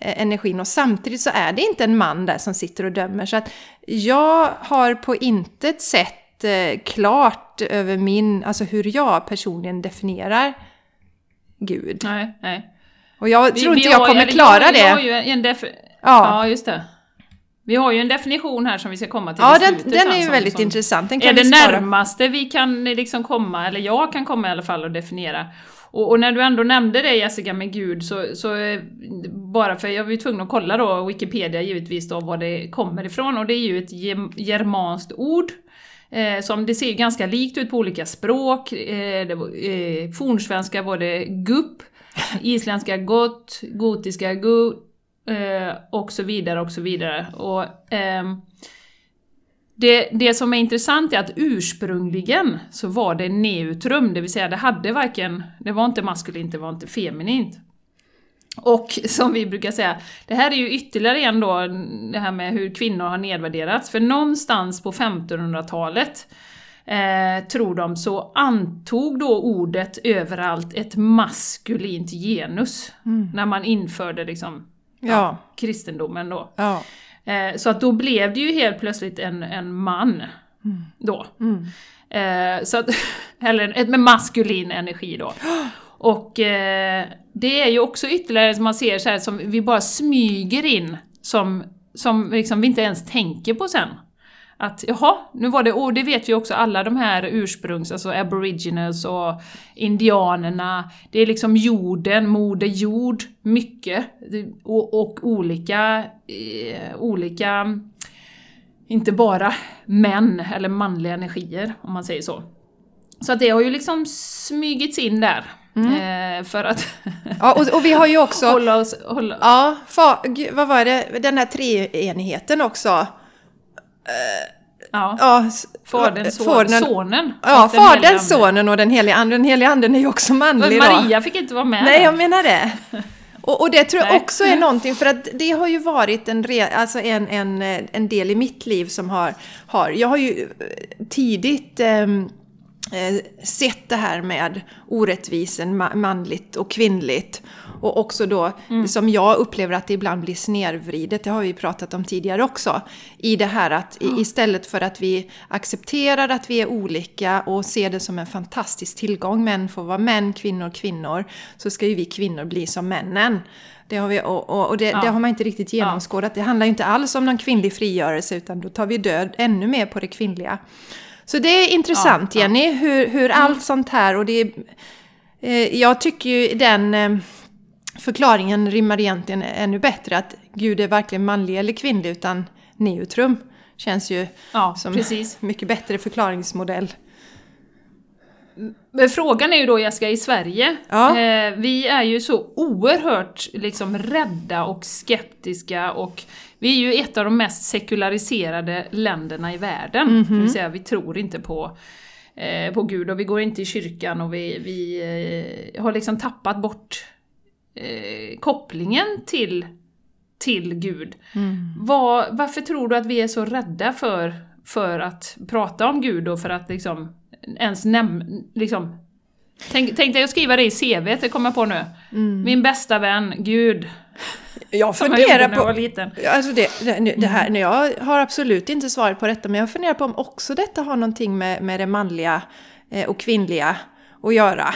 eh, energin och samtidigt så är det inte en man där som sitter och dömer. Så att jag har på intet sätt klart över min, alltså hur jag personligen definierar Gud. Nej, nej. Och jag Vi- tror vi inte jag har- kommer klara det. Jag har ju en def- Ja. ja, just det. Vi har ju en definition här som vi ska komma till Ja, den, slutet den är ju väldigt som intressant. Den kan är vi det spara. närmaste vi kan liksom komma, eller jag kan komma i alla fall och definiera. Och, och när du ändå nämnde det Jessica med Gud, så, så eh, bara för jag var ju tvungen att kolla då, Wikipedia givetvis då, var det kommer ifrån, och det är ju ett germanskt ord. Eh, som det ser ganska likt ut på olika språk. Eh, det var, eh, fornsvenska var det gupp, [laughs] isländska gott, gotiska gu, eh, och så vidare och så vidare. Och, ehm, det, det som är intressant är att ursprungligen så var det neutrum, det vill säga det hade varken, det var inte maskulint, det var inte feminint. Och som vi brukar säga, det här är ju ytterligare en då, det här med hur kvinnor har nedvärderats. För någonstans på 1500-talet, eh, tror de, så antog då ordet överallt ett maskulint genus. När man införde liksom Ja, kristendomen då. ja. Eh, så att då blev det ju helt plötsligt en, en man. Då. Eh, så att, [laughs] eller med maskulin energi då. [gasps] Och eh, det är ju också ytterligare som man ser så här som vi bara smyger in som, som liksom vi inte ens tänker på sen. Att jaha, nu var det, och det vet vi också alla de här ursprungs, alltså aboriginals och indianerna, det är liksom jorden, moder jord, mycket. Och, och olika, eh, olika, inte bara män eller manliga energier om man säger så. Så att det har ju liksom smygits in där. Eh, för att ja och, och vi har ju också... [laughs] hålla oss... Hålla, Ja, fa, gud, vad var det? Den här treenigheten också. ja. Ja, Fadern, son, fadern- sonen. Ja, Fadern. Sonen och den heliga anden. Den heliga anden är ju också manlig då. Maria fick inte vara med. Nej, jag menar det. [laughs] Och, och det tror jag också är någonting, för att det har ju varit en, re, alltså en, en, eh, en del i mitt liv som har... har jag har ju eh, tidigt eh, sett det här med orättvisen ma- manligt och kvinnligt. Och också då, som jag upplever att det ibland blir snedvridet, det har vi pratat om tidigare också. I det här att i, istället för att vi accepterar att vi är olika och ser det som en fantastisk tillgång, män får vara män, kvinnor kvinnor, så ska ju vi kvinnor bli som männen. Det har, vi, och, och, och det, Ja. det har man inte riktigt genomskådat. Det handlar ju inte alls om någon kvinnlig frigörelse, utan då tar vi död ännu mer på det kvinnliga. Så det är intressant Ja, ja. Jenny, hur, hur allt sånt här och det är, eh, Jag tycker ju den eh, förklaringen rimmar egentligen ännu bättre att Gud är varken manlig eller kvinnlig utan neutrum. Känns ju Ja, som precis. [laughs] mycket bättre förklaringsmodell. Men frågan är ju då Jessica, i Sverige, Ja. eh, vi är ju så oerhört liksom rädda och skeptiska och vi är ju ett av de mest sekulariserade länderna i världen. Mhm. Det vill säga vi tror inte på, eh, på Gud och vi går inte i kyrkan och vi, vi eh, har liksom tappat bort eh, kopplingen till, till Gud. Mm. Vad- varför tror du att vi är så rädda för, för att prata om Gud och för att liksom ens nämna... Liksom, tänk, tänk dig att skriva det i CV, det kommer jag på nu. Min bästa vän, Gud. Jag jag funderar när jag var på... liten. Alltså det, det, det här, jag har absolut inte svaret på detta, men jag funderar på om också detta har någonting med, med det manliga eh, och kvinnliga att göra.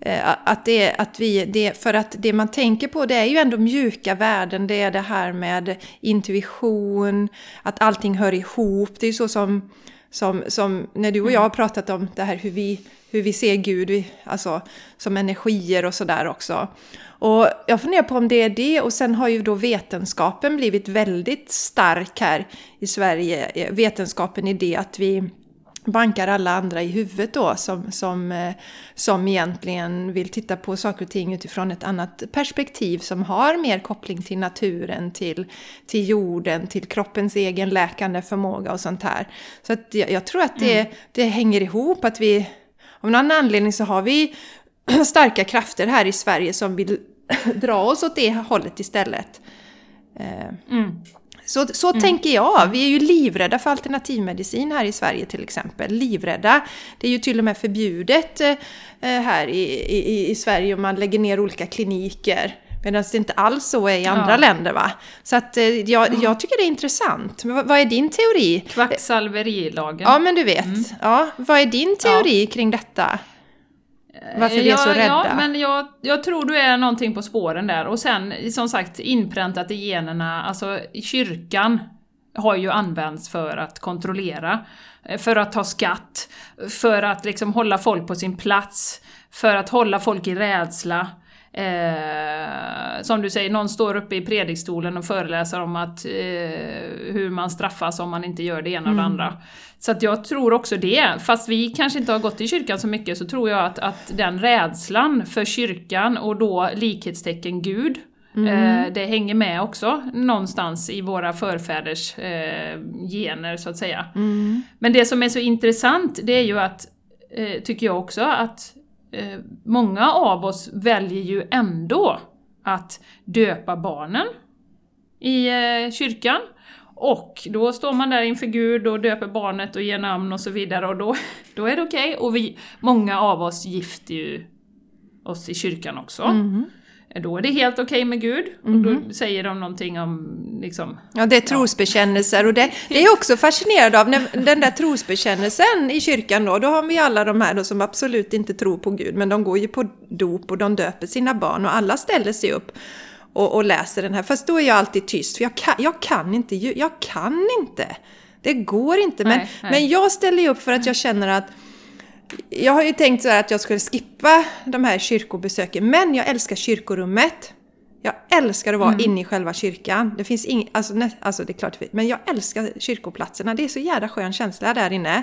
Eh, Att det, att vi, det, för att det man tänker på det är ju ändå mjuka värden. Det är det här med intuition, att allting hör ihop. Det är ju så som, som, som när du och jag har pratat om det här hur vi, hur vi ser Gud, alltså som energier och sådär också. Och jag funderar på om det är det och sen har ju då vetenskapen blivit väldigt stark här i Sverige. Vetenskapen i det att vi bankar alla andra i huvudet då som, som, eh, som egentligen vill titta på saker och ting utifrån ett annat perspektiv som har mer koppling till naturen, till, till jorden, till kroppens egen läkande förmåga och sånt här. Så att jag, jag tror att det, det hänger ihop att vi, av någon anledning så har vi [clears throat] starka krafter här i Sverige som vill [clears throat] dra oss åt det hållet istället. Eh, Mm. Så, så tänker jag. Vi är ju livrädda för alternativmedicin här i Sverige till exempel. Livrädda. Det är ju till och med förbjudet eh, här i, i, i Sverige om man lägger ner olika kliniker. Medan det inte alls så är i andra Ja. länder va. Så att eh, jag, jag tycker det är intressant. Men vad, vad är din teori? Kvacksalverilagen. Ja men du vet. Ja, vad är din teori kring detta? Varför vi är så rädda? Ja, men jag, jag tror du är någonting på spåren där. Och sen, som sagt, inpräntat i generna, alltså kyrkan har ju använts för att kontrollera, eh, för att ta skatt, för att liksom hålla folk på sin plats, för att hålla folk i rädsla. Eh, som du säger, någon står uppe i predikstolen och föreläser om att, eh, hur man straffas om man inte gör det ena och det andra. Så att jag tror också det, fast vi kanske inte har gått i kyrkan så mycket så tror jag att, att den rädslan för kyrkan och då likhetstecken Gud, eh, det hänger med också någonstans i våra förfäders eh, gener så att säga. Men det som är så intressant det är ju att, eh, tycker jag också, att Eh, många av oss väljer ju ändå att döpa barnen i eh, kyrkan. Och då står man där inför Gud och döper barnet och ger namn och så vidare och då, [laughs] då är det okej. Och vi, många av oss gifter ju oss i kyrkan också. Mm-hmm. Då är det helt okej med Gud. Och då säger de någonting om liksom, Ja, det är trosbekännelser och det, det är jag också fascinerad av. När, den där trosbekännelsen i kyrkan då, då har vi alla de här då som absolut inte tror på Gud, men de går ju på dop och de döper sina barn och alla ställer sig upp och, och läser den här. Fast då är jag alltid tyst, för jag kan, jag kan inte, jag kan inte. Det går inte. Men, Nej, nej. men jag ställer ju upp för att jag känner att jag har ju tänkt så att jag skulle skippa de här kyrkobesöken, men jag älskar kyrkorummet. Jag älskar att vara inne i själva kyrkan. Det finns inget, alltså, alltså det är klart, men jag älskar kyrkoplatserna. Det är så jävla skön känsla där inne.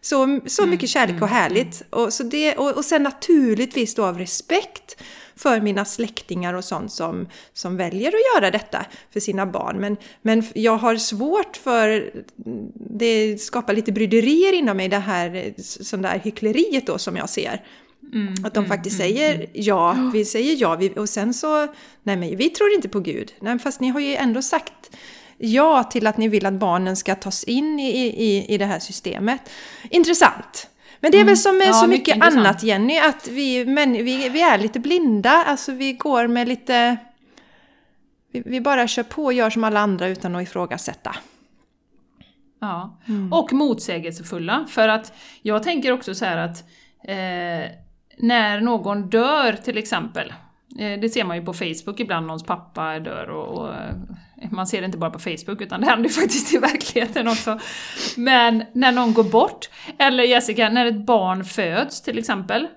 Så, så mycket kärlek och härligt. Och, så det, och, och sen naturligtvis då av respekt för mina släktingar och sånt som, som väljer att göra detta för sina barn. Men, men jag har svårt för, det skapar lite bryderier inom mig det här sån där hyckleriet då som jag ser. att de faktiskt säger ja, vi säger ja, vi, och sen så, nej men vi tror inte på Gud. Nej, fast ni har ju ändå sagt ja till att ni vill att barnen ska tas in i, i, i det här systemet. Intressant! Men det är väl som med Ja, så mycket mycket, annat Jenny, att vi, men, vi, vi är lite blinda, alltså vi går med lite... Vi, vi bara kör på och gör som alla andra utan att ifrågasätta. Ja. Och motsägelsefulla. För att jag tänker också så här att eh, när någon dör till exempel, eh, det ser man ju på Facebook ibland, någons pappa dör och, och eh, [laughs] man ser det inte bara på Facebook utan det händer ju [laughs] faktiskt i verkligheten också. Men när någon går bort, eller Jessica, när ett barn föds till exempel,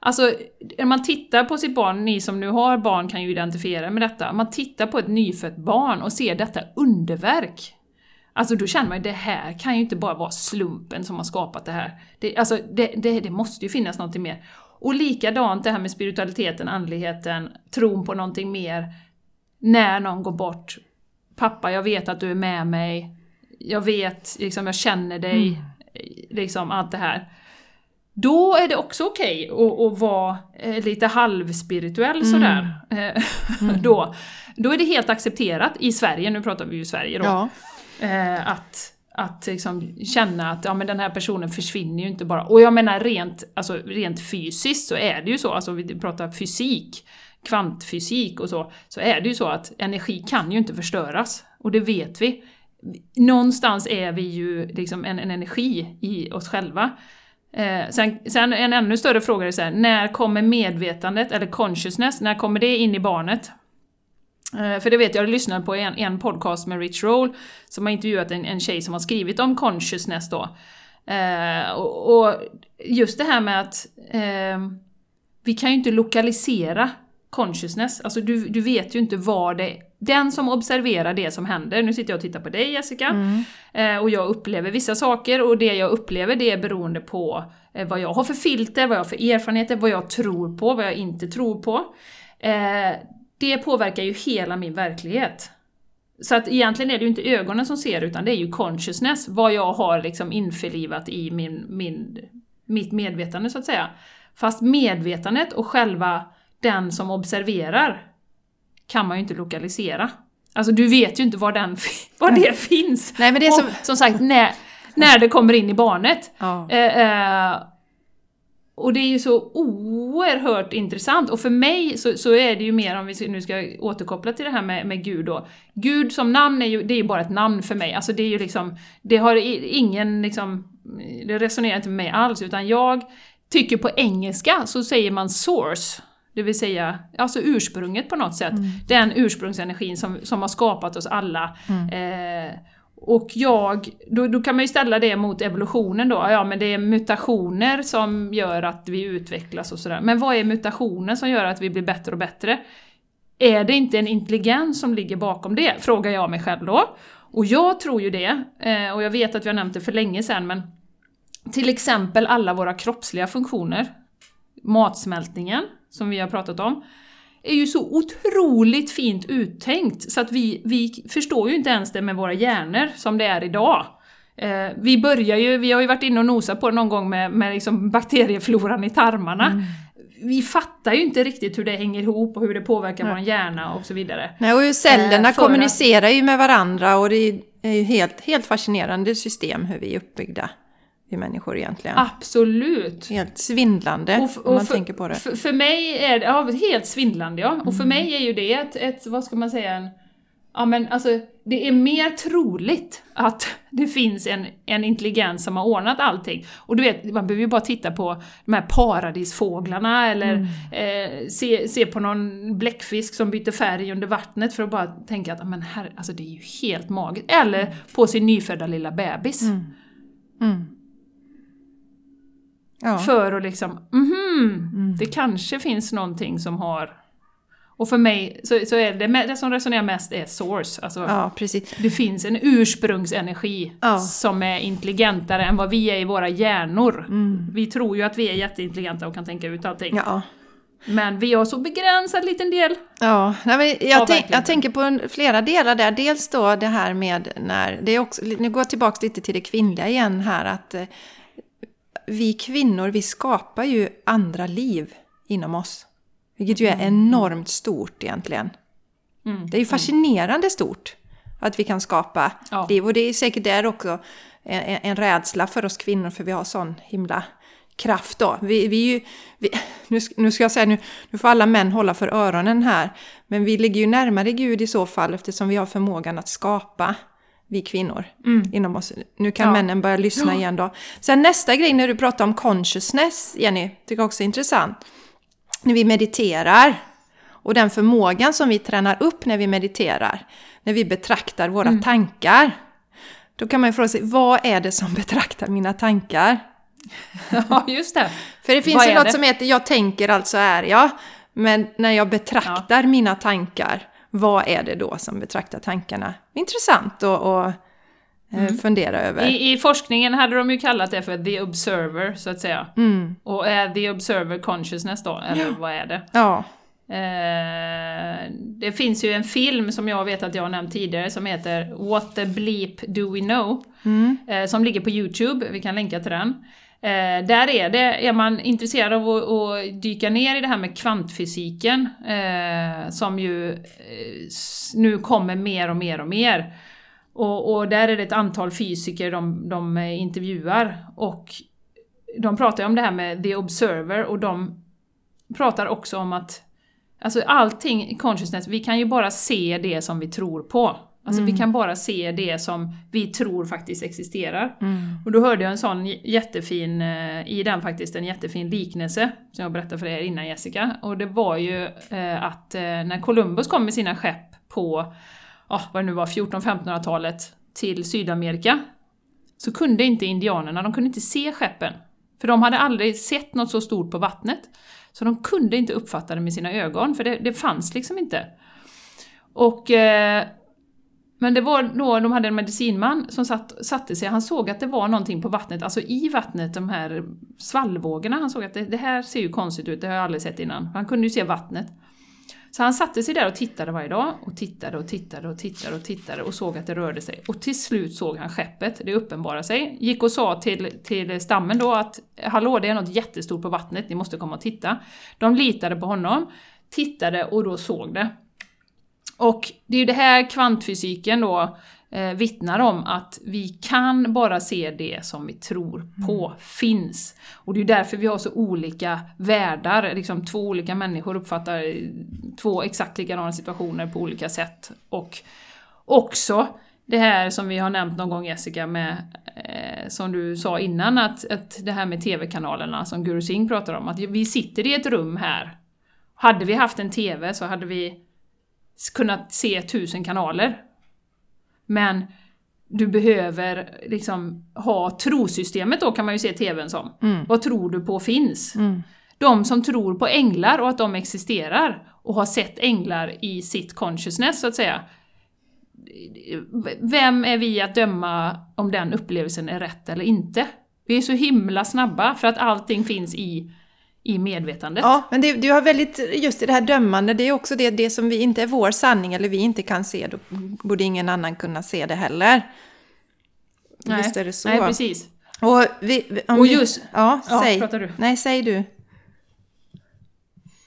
Alltså, när man tittar på sitt barn, ni som nu har barn kan ju identifiera med detta, man tittar på ett nyfött barn och ser detta underverk. Alltså då känner man ju det här kan ju inte bara vara slumpen som har skapat det här. Det, alltså det, det, det måste ju finnas någonting mer. Och likadant det här med spiritualiteten, andligheten, tron på någonting mer. När någon går bort. Pappa, jag vet att du är med mig. Jag vet, liksom, jag känner dig. Liksom allt det här. Då är det också okej att, att vara eh, lite halvspirituell sådär. Eh, [laughs] då, då är det helt accepterat i Sverige, nu pratar vi ju Sverige då. Ja. Eh, att att liksom känna att ja, men den här personen försvinner ju inte bara. Och jag menar rent, alltså, rent fysiskt så är det ju så, alltså vi pratar fysik, kvantfysik och så, så är det ju så att energi kan ju inte förstöras. Och det vet vi. Någonstans är vi ju liksom en, en energi i oss själva. Eh, sen, sen en ännu större fråga är så här, när kommer medvetandet, eller consciousness, när kommer det in i barnet? Eh, för det vet jag, jag lyssnade på en, en podcast med Rich Roll, som har intervjuat en, en tjej som har skrivit om consciousness då. Eh, och, och, just det här med att eh, vi kan ju inte lokalisera consciousness, alltså du, du vet ju inte var det den som observerar det som händer, nu sitter jag och tittar på dig Jessica, mm. eh, och jag upplever vissa saker och det jag upplever det är beroende på eh, vad jag har för filter, vad jag har för erfarenheter, vad jag tror på, vad jag inte tror på. Eh, det påverkar ju hela min verklighet. Så att egentligen är det ju inte ögonen som ser utan det är ju consciousness, vad jag har liksom införlivat i min, min, mitt medvetande så att säga. Fast medvetandet och själva den som observerar kan man ju inte lokalisera. Alltså du vet ju inte var, den, [laughs] var det finns. Nej, men det är som... Och, som sagt, när, när det kommer in i barnet. Ja. Eh, eh, och det är ju så oerhört intressant, och för mig så, så, är det ju mer, om vi nu ska återkoppla till det här med, med Gud då. Gud som namn är ju, det är ju bara ett namn för mig, alltså det är ju liksom, det har ingen liksom, det resonerar inte med mig alls, utan jag tycker på engelska så säger man source. Det vill säga, alltså ursprunget på något sätt. Mm. Den ursprungsenergin som, som har skapat oss alla. Mm. Eh, och jag, då, då, kan man ju ställa det mot evolutionen då, ja men det är mutationer som gör att vi utvecklas och sådär. Men vad är mutationen som gör att vi blir bättre och bättre? Är det inte en intelligens som ligger bakom det? Frågar jag mig själv då. Och jag tror ju det, eh, och jag vet att vi har nämnt det för länge sedan, men till exempel alla våra kroppsliga funktioner, matsmältningen, som vi har pratat om, är ju så otroligt fint uttänkt så att vi, vi förstår ju inte ens det med våra hjärnor som det är idag. Eh, vi börjar ju, vi har ju varit inne och nosat på det någon gång med, med liksom bakteriefloran i tarmarna. Mm. Vi fattar ju inte riktigt hur det hänger ihop och hur det påverkar Nej. vår hjärna och så vidare. Nej, och cellerna eh, kommunicerar ju med varandra och det är ju helt, helt fascinerande system hur vi är uppbyggda vi människor egentligen. Absolut! Helt svindlande och, och om man för, tänker på det. För, för mig är det, ja, helt svindlande ja. Och för mm. mig är ju det ett, ett, vad ska man säga, en, ja men alltså, det är mer troligt att det finns en, en intelligens som har ordnat allting. Och du vet, man behöver ju bara titta på de här paradisfåglarna eller mm. eh, se, se på någon bläckfisk som byter färg under vattnet för att bara tänka att men här, alltså det är ju helt magiskt. Eller mm. på sin nyfödda lilla bebis. Mm. Ja. För att liksom, mhm, mm. det kanske finns någonting som har... Och för mig så, så är det, det som resonerar mest är source. Alltså, ja, precis. Det finns en ursprungsenergi ja. som är intelligentare än vad vi är i våra hjärnor. Mm. Vi tror ju att vi är jätteintelligenta och kan tänka ut allting. Ja. Men vi har så begränsad liten del. Ja, nej, jag, tänk, jag, tänker på flera delar där. Dels då det här med när, det är också, nu går jag tillbaka lite till det kvinnliga igen här, att eh, vi kvinnor, vi skapar ju andra liv inom oss. Vilket ju är mm. enormt stort egentligen. Mm. Det är ju fascinerande stort att vi kan skapa ja. liv. Och det är säkert där också en, en rädsla för oss kvinnor, för vi har sån himla kraft då. Vi, vi ju, vi, [laughs] nu, nu ska jag säga, nu, nu får alla män hålla för öronen här, men vi ligger ju närmare Gud i så fall eftersom vi har förmågan att skapa vi kvinnor mm. inom oss. Nu kan ja. männen börja lyssna igen då. Sen nästa grej när du pratar om consciousness, Jenny, tycker jag också är intressant. När vi mediterar och den förmågan som vi tränar upp när vi mediterar, när vi betraktar våra mm. tankar. Då kan man ju fråga sig, vad är det som [laughs] betraktar mina tankar? [laughs] Ja, just det. För det finns ju något det? som heter jag tänker alltså är jag. Men när jag betraktar ja. mina tankar, vad är det då som betraktar tankarna? Intressant att eh, mm. fundera över. I, I, forskningen hade de ju kallat det för the observer, så att säga. Mm. Och är the observer consciousness då, eller ja. vad är det? Ja. Eh, det finns ju en film som jag vet att jag har nämnt tidigare som heter What the bleep do we know? Mm. Eh, som ligger på Youtube, vi kan länka till den. Eh, där är det, är man intresserad av att, att, dyka ner i det här med kvantfysiken, eh, som ju eh, nu kommer mer och mer och mer. Och, och, där är det ett antal fysiker de, de eh, intervjuar, och de pratar ju om det här med the observer, och de pratar också om att Alltså allting i consciousness, vi kan ju bara se det som vi tror på. Alltså Mm. vi kan bara se det som vi tror faktiskt existerar. Mm. Och då hörde jag en sån jättefin, eh, i den faktiskt, en jättefin liknelse som jag berättade för er innan Jessica. Och det var ju eh, att eh, när Columbus kom med sina skepp på, ja vad det nu var, 1400-1500-talet till Sydamerika så kunde inte indianerna, de kunde inte se skeppen. För de hade aldrig sett något så stort på vattnet. Så de kunde inte uppfatta det med sina ögon, för det, det fanns liksom inte. Och... Eh, men det var då de hade en medicinman som satt, satte sig, han såg att det var någonting på vattnet, alltså i vattnet, de här svallvågorna, han såg att det, det här ser ju konstigt ut, det har jag aldrig sett innan. Han kunde ju se vattnet. Så han satte sig där och tittade varje dag, och tittade och tittade och tittade och tittade och såg att det rörde sig. Och till slut såg han skeppet, det uppenbarade sig. Gick och sa till, till stammen då att Hallå, det är något jättestort på vattnet, ni måste komma och titta. De litade på honom, tittade och då såg det. Och det är ju det här kvantfysiken då eh, vittnar om att vi kan bara se det som vi tror på finns. Och det är därför vi har så olika världar, liksom två olika människor uppfattar två exakt likadana situationer på olika sätt. Och också det här som vi har nämnt någon gång Jessica, med, eh, som du sa innan, att, att det här med TV-kanalerna som Guru Singh pratar om, att vi sitter i ett rum här. Hade vi haft en TV så hade vi kunnat se tusen kanaler. Men du behöver liksom ha trosystemet då kan man ju se TVn som. Vad tror du på finns? De som tror på änglar och att de existerar och har sett änglar i sitt consciousness så att säga. Vem är vi att döma om den upplevelsen är rätt eller inte? Vi är så himla snabba för att allting finns i, i medvetandet. Ja, men det, du har väldigt, just i det här dömande, det är också det, det som vi inte är vår sanning eller vi inte kan se, då borde ingen annan kunna se det heller. Nej, Visst är det så? Nej, precis. Och, vi, vi- Och vi- just- Ja, Ja, säg. pratar du. Nej, säg du.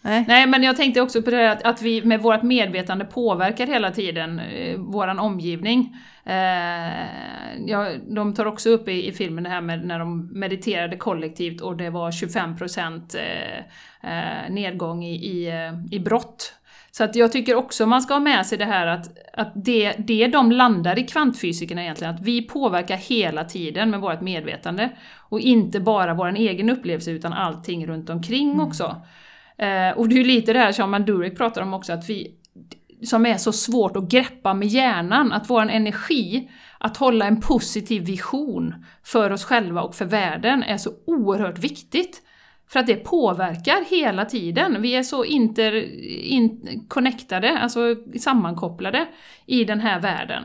Nej. Nej, men jag tänkte också på det här att, att vi med vårt medvetande påverkar hela tiden eh, våran omgivning. Eh, ja, de tar också upp i, i filmen det här med när de mediterade kollektivt och det var 25% eh, eh, nedgång i, i, eh, i brott. Så att jag tycker också man ska ha med sig det här att, att det, det de landar i kvantfysikerna egentligen, att vi påverkar hela tiden med vårt medvetande. Och inte bara vår egen upplevelse utan allting runt omkring också. Eh, och det är ju lite det här som Mandurek pratar om också, att vi, som är så svårt att greppa med hjärnan, att vår energi, att hålla en positiv vision för oss själva och för världen är så oerhört viktigt. För att det påverkar hela tiden. Vi är så interconnectade, in, alltså sammankopplade i den här världen.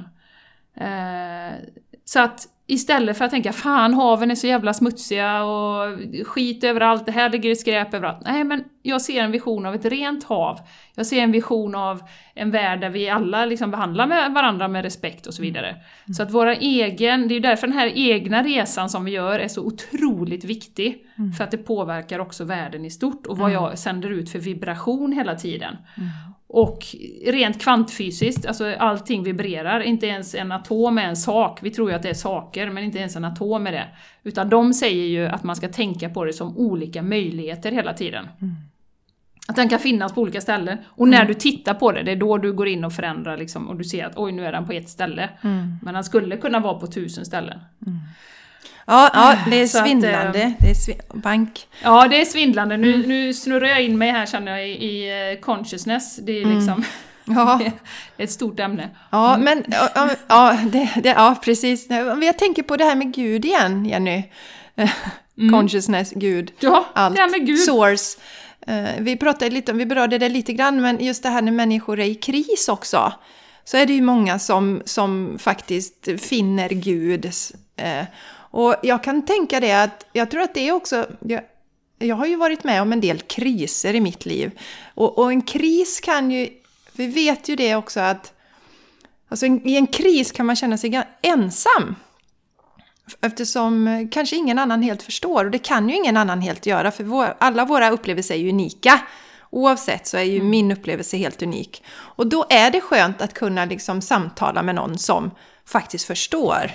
Eh, så att istället för att tänka fan haven är så jävla smutsiga och skit överallt, det här ligger i skräp överallt. Nej men jag ser en vision av ett rent hav. Jag ser en vision av en värld där vi alla liksom behandlar med varandra med respekt och så vidare. Så att våra egen, det är ju därför den här egna resan som vi gör är så otroligt viktig. För att det påverkar också världen i stort och vad jag sänder ut för vibration hela tiden. Och rent kvantfysiskt, alltså allting vibrerar, inte ens en atom är en sak. Vi tror ju att det är saker, men inte ens en atom är det. Utan de säger ju att man ska tänka på det som olika möjligheter hela tiden. Att den kan finnas på olika ställen. Och när du tittar på det, det är då du går in och förändrar liksom, och du ser att oj, nu är den på ett ställe. Men den skulle kunna vara på tusen ställen. Ja, ja, det är Så att, svindlande. eh, det är svi- bank. Ja, det är svindlande. Nu, nu snurrar jag in mig här känner jag i, i eh, consciousness. Det är liksom [laughs] Ja, [laughs] det är ett stort ämne. ja men ja, ja, ja, det, det, ja, precis. Jag tänker på det här med Gud igen, Jenny. [laughs] Consciousness, Gud, Ja, allt. det här med Gud. Source. Eh, Vi pratade lite om, vi berörde det lite grann, men just det här när människor är i kris också. Så är det ju många som, som faktiskt finner Gud. Och jag kan tänka det att, jag tror att det är också, jag, jag har ju varit med om en del kriser i mitt liv. Och, och en kris kan ju, vi vet ju det också att, alltså en, i en kris kan man känna sig ensam. Eftersom eh, kanske ingen annan helt förstår, och det kan ju ingen annan helt göra, för vår, alla våra upplevelser är ju unika. Oavsett så är ju min upplevelse helt unik. Och då är det skönt att kunna liksom samtala med någon som faktiskt förstår.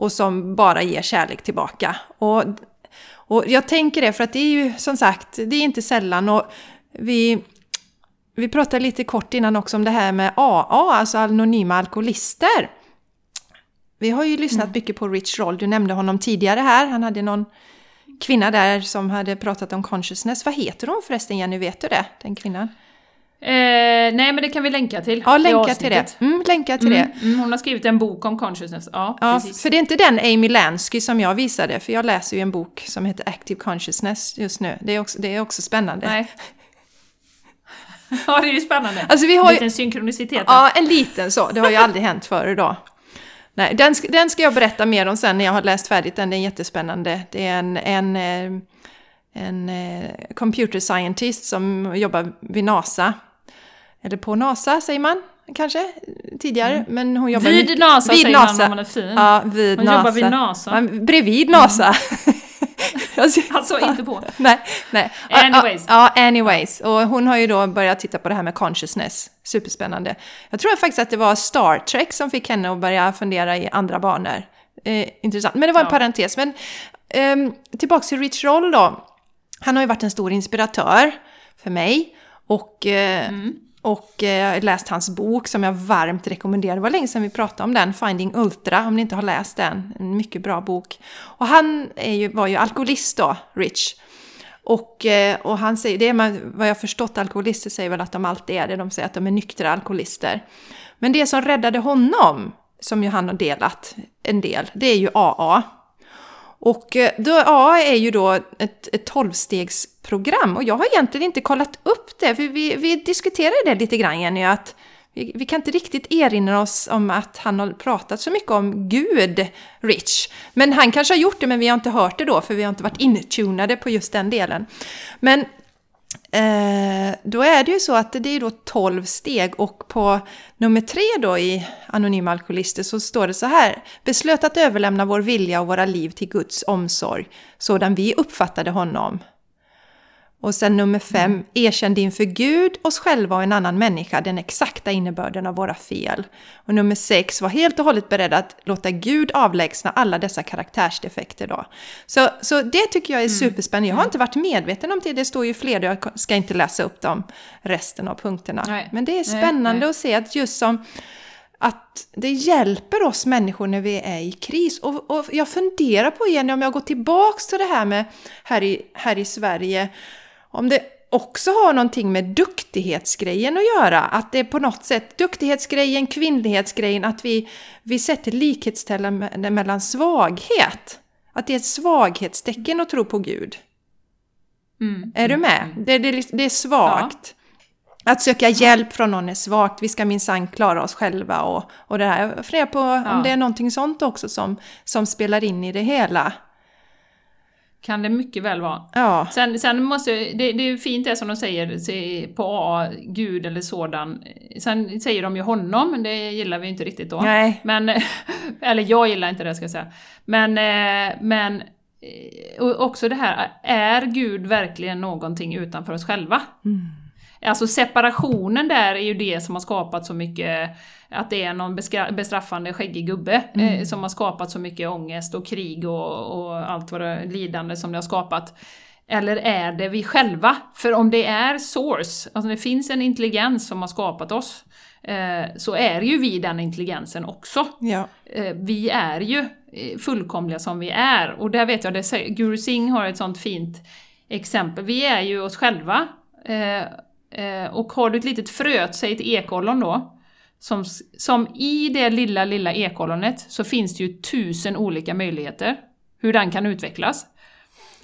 Och som bara ger kärlek tillbaka. Och, och jag tänker det, för att det är ju som sagt, det är inte sällan och vi, vi pratade lite kort innan också om det här med AA, alltså anonyma alkoholister. Vi har ju lyssnat Mm. mycket på Rich Roll, du nämnde honom tidigare här. Han hade någon kvinna där som hade pratat om consciousness. Vad heter hon förresten Jenny, vet du det? Den kvinnan? Eh, nej, men det kan vi länka till. Ja, länka till det. Mm, länka till Mm, det. mm, hon har skrivit en bok om consciousness. Ja, Ja, precis. för det är inte den Amy Lansky som jag visade, för jag läser ju en bok som heter Active Consciousness just nu. Det är också, det är också spännande. Nej. ja, det är ju spännande. Alltså vi har ju, Liten synkronicitet. Ja, en liten så. Det har ju aldrig hänt förr idag. Nej, den, ska- den ska jag berätta mer om sen när jag har läst färdigt den. Den är jättespännande. Det är en, en, eh, en eh, computer scientist som jobbar vid NASA. Eller på NASA säger man kanske tidigare. Men hon jobbar Vid NASA vid säger man NASA. om man är fin. Ja, vid Hon NASA. jobbar vid NASA. Ja, bredvid NASA. Jag [laughs] ser- Alltså inte på. [laughs] Nej, nej. Anyways. Ja, anyways. Och hon har ju då börjat titta på det här med consciousness. Superspännande. Jag tror faktiskt att det var Star Trek som fick henne att börja fundera i andra banor. Eh, intressant. Men det var en Ja. parentes. Men ehm, tillbaks till Rich Roll då. Han har ju varit en stor inspiratör för mig. Och, eh, Mm och eh, jag har läst hans bok som jag varmt rekommenderar. Det var länge sedan vi pratade om den, Finding Ultra, om ni inte har läst den. En mycket bra bok. Och han är ju, var ju alkoholist då, Rich. Och, eh, och han säger, det är man, vad jag har förstått, alkoholister säger väl att de alltid är det. De säger att de är nyktra alkoholister. Men det som räddade honom, som ju han har delat en del, det är ju AA. Och eh, då, är ju då ett, ett 12-stegsprogram och jag har egentligen inte kollat upp det, för vi, vi diskuterade det lite grann Jenny, att vi, vi kan inte riktigt erinra oss om att han har pratat så mycket om Gud, Rich. Men han kanske har gjort det, men vi har inte hört det då, för vi har inte varit intunade på just den delen. Men Eh, då är det ju så att det är då 12 steg och på nummer tre då i Anonyma Alkoholister så står det så här. Beslöt att överlämna vår vilja och våra liv till Guds omsorg sådan vi uppfattade honom. Och sen nummer fem, erkände inför Gud, oss själva och en annan människa den exakta innebörden av våra fel. Och nummer sex, var helt och hållet beredd att låta Gud avlägsna alla dessa karaktärsdefekter då. Så, så det tycker jag är superspännande. Jag har inte varit medveten om det, det står ju fler, jag ska inte läsa upp dem resten av punkterna. Nej. Men det är Nej, spännande nej. att se att just som att det hjälper oss människor när vi är i kris. Och, och jag funderar på igen om jag går tillbaks till det här med här i, här i Sverige, om det också har någonting med duktighetsgrejen att göra. Att det är på något sätt duktighetsgrejen, kvinnlighetsgrejen, att vi, vi sätter likhetställen me- mellan svaghet. Att det är ett svaghetstecken att tro på Gud. Mm. Är du med? Det, det, det är svagt. Att söka hjälp från någon är svagt, vi ska minsann klara oss själva och, och det här. Jag funderar på Ja. om det är någonting sånt också som, som spelar in i det hela. Kan det mycket väl vara. Ja, Sen, sen måste det, det är fint det som de säger på AA, Gud eller sådan. Sen säger de ju honom, men det gillar vi inte riktigt då. nej. Men, [laughs] eller jag gillar inte det ska jag säga. Men, eh, men eh, och också det här, är Gud verkligen någonting utanför oss själva? Mm. Alltså separationen där är ju det som har skapat så mycket, att det är någon bestraffande skäggig gubbe Mm. eh, som har skapat så mycket ångest och krig och, och allt vad det lidande som det har skapat. Eller är det vi själva? För om det är source, alltså det finns en intelligens som har skapat oss, eh, så är ju vi den intelligensen också. Ja. Eh, vi är ju eh, fullkomliga som vi är. Och där vet jag, det, Guru Singh har ett sånt fint exempel. Vi är ju oss själva. Eh, eh, Eh, och har du ett litet frö, säg ett ekollon då, som, som i det lilla, lilla ekollonet så finns det ju tusen olika möjligheter hur den kan utvecklas.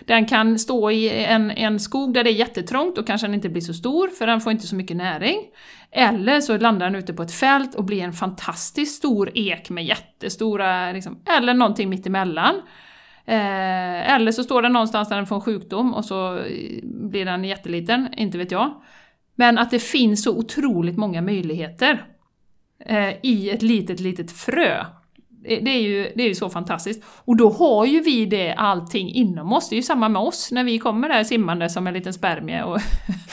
Den kan stå i en, en skog där det är jättetrångt och kanske den inte blir så stor för den får inte så mycket näring. Eller så landar den ute på ett fält och blir en fantastiskt stor ek med jättestora, liksom, eller någonting mittemellan. Eh, eller så står den någonstans där den får en sjukdom och så eh, blir den jätteliten, inte vet jag. Men att det finns så otroligt många möjligheter eh, i ett litet, litet frö. Det är, ju, det är ju så fantastiskt. Och då har ju vi det allting inom oss. Det är ju samma med oss när vi kommer där simmande som en liten spermie. Och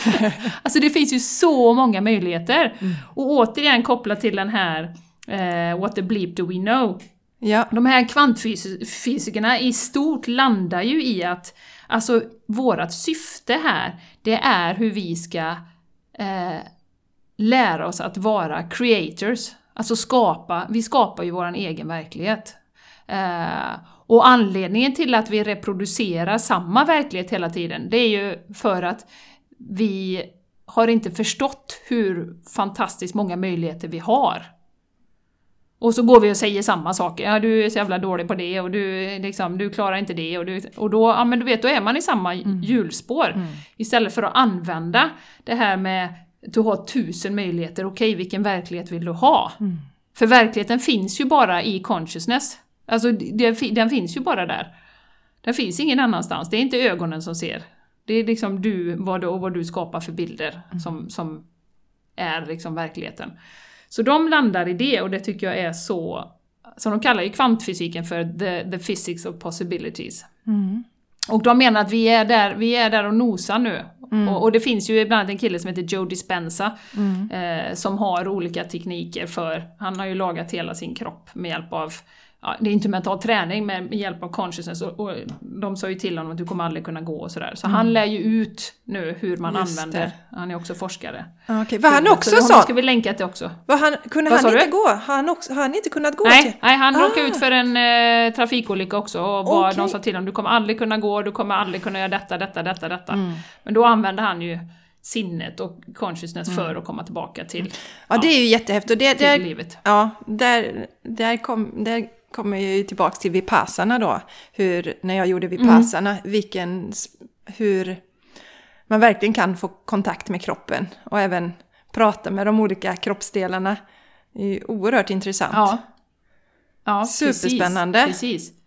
[laughs] alltså det finns ju så många möjligheter. Och återigen kopplat till den här eh, What the bleep do we know? Ja. De här kvantfysikerna i stort landar ju i att alltså vårat syfte här, det är hur vi ska eh, lära oss att vara creators. Alltså skapa, vi skapar ju vår egen verklighet. Eh, och anledningen till att vi reproducerar samma verklighet hela tiden, det är ju för att vi har inte förstått hur fantastiskt många möjligheter vi har. Och så går vi och säger samma saker. Ja, du är så jävla dålig på det och du, liksom, du klarar inte det. Och, du, och då, ja, men du vet, då är man i samma Mm. hjulspår. Istället för att använda det här med att du har tusen möjligheter. Okej, vilken verklighet vill du ha? Mm. För verkligheten finns ju bara i consciousness. Alltså, det, den finns ju bara där. Den finns ingen annanstans. Det är inte ögonen som ser. Det är liksom du, vad du, och vad du skapar för bilder som, som är liksom verkligheten. Så de landar i det och det tycker jag är så... Som de kallar ju kvantfysiken för the, the physics of possibilities. Mm. Och de menar att vi är där, vi är där och nosar nu. Och, och det finns ju bland annat en kille som heter Joe Dispenza eh, som har olika tekniker för, han har ju lagat hela sin kropp med hjälp av Ja, det är inte mental träning men med hjälp av consciousness och, och de sa ju till honom att du kommer aldrig kunna gå och sådär. Så han lär ju ut nu hur man Just använder, det. han är också forskare. Ja, Okej, Var han Så också så? ska vi länka till också. Var han, kunde Vad han sa inte du? gå? Har han, också, har han inte kunnat gå? Nej, till- nej han Ah. råkade ut för en eh, trafikolycka också och bara, Okej. de sa till honom du kommer aldrig kunna gå, du kommer aldrig kunna göra detta, detta, detta, detta. Mm. Men då använde han ju sinnet och consciousness för att komma tillbaka till, Ja, det är ju jättehäftigt. Och det, till där, livet. ja, där, där, kom, där kommer jag ju tillbaka till Vipassana då. Hur, när jag gjorde Vipassana, vilken, s- hur man verkligen kan få kontakt med kroppen och även prata med de olika kroppsdelarna. Det är ju oerhört intressant. Ja. Ja, Superspännande. Precis, precis.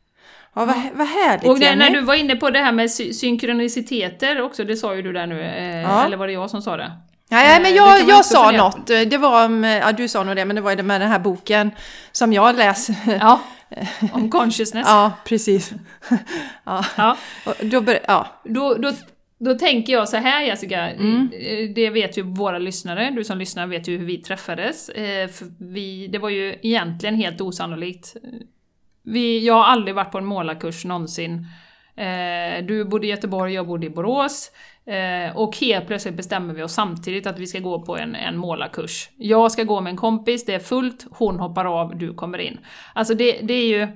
Ja, vad, vad härligt Och när, Jenny. när du var inne på det här med sy- synkroniciteter också, det sa ju du där nu, eh, Ja. eller var det jag som sa det? Nej, Eh, men det jag, jag sa fundera något. Det var om, ja du sa nog det, men det var med den här boken som jag läser. Ja, [laughs] om consciousness. Ja, precis. [laughs] ja. Ja. Då ja. Då, då, då tänker jag så här Jessica, Mm. eh, det vet ju våra lyssnare, du som lyssnar vet ju hur vi träffades. Eh, för vi, det var ju egentligen helt osannolikt. Vi, jag har aldrig varit på en målarkurs någonsin. Eh, du bodde i Göteborg, jag bodde i Borås. Eh, och helt plötsligt bestämmer vi oss samtidigt att vi ska gå på en, en målarkurs. Jag ska gå med en kompis, det är fullt, hon hoppar av, du kommer in. Alltså det, det är ju...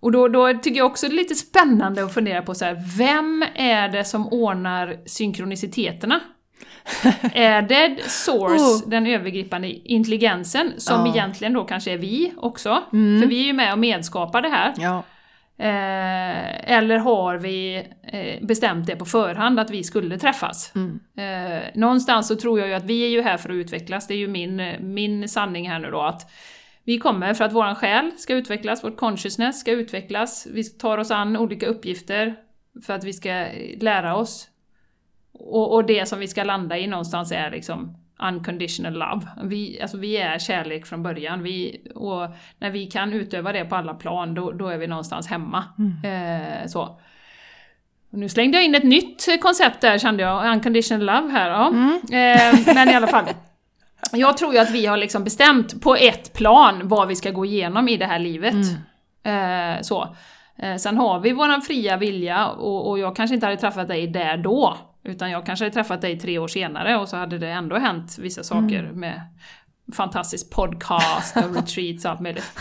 Och då, då tycker jag också det är lite spännande att fundera på så här, vem är det som ordnar synkroniciteterna? [laughs] är det Source, Oh. den övergripande intelligensen, som Ja. Mm. egentligen då kanske är vi också? För vi är ju med och medskapar det här. ja. Eh, eller har vi eh, bestämt det på förhand att vi skulle träffas? Mm. Eh, någonstans så tror jag ju att vi är ju här för att utvecklas, det är ju min, min sanning här nu då att vi kommer för att våran själ ska utvecklas, vårt consciousness ska utvecklas, vi tar oss an olika uppgifter för att vi ska eh, lära oss. Och, och det som vi ska landa i någonstans är liksom unconditional love. Vi, alltså vi är kärlek från början. Vi, och när vi kan utöva det på alla plan, då, då är vi någonstans hemma. Eh, så. Och nu slängde jag in ett nytt koncept där kände jag, unconditional love här. Ja. Eh, men i alla fall. [laughs] Jag tror ju att vi har liksom bestämt på ett plan vad vi ska gå igenom i det här livet. Eh, så. Eh, sen har vi våran fria vilja och, och jag kanske inte hade träffat dig där då. Utan jag kanske hade träffat dig tre år senare och så hade det ändå hänt vissa saker med fantastisk podcast och [laughs] retreats och allt möjligt.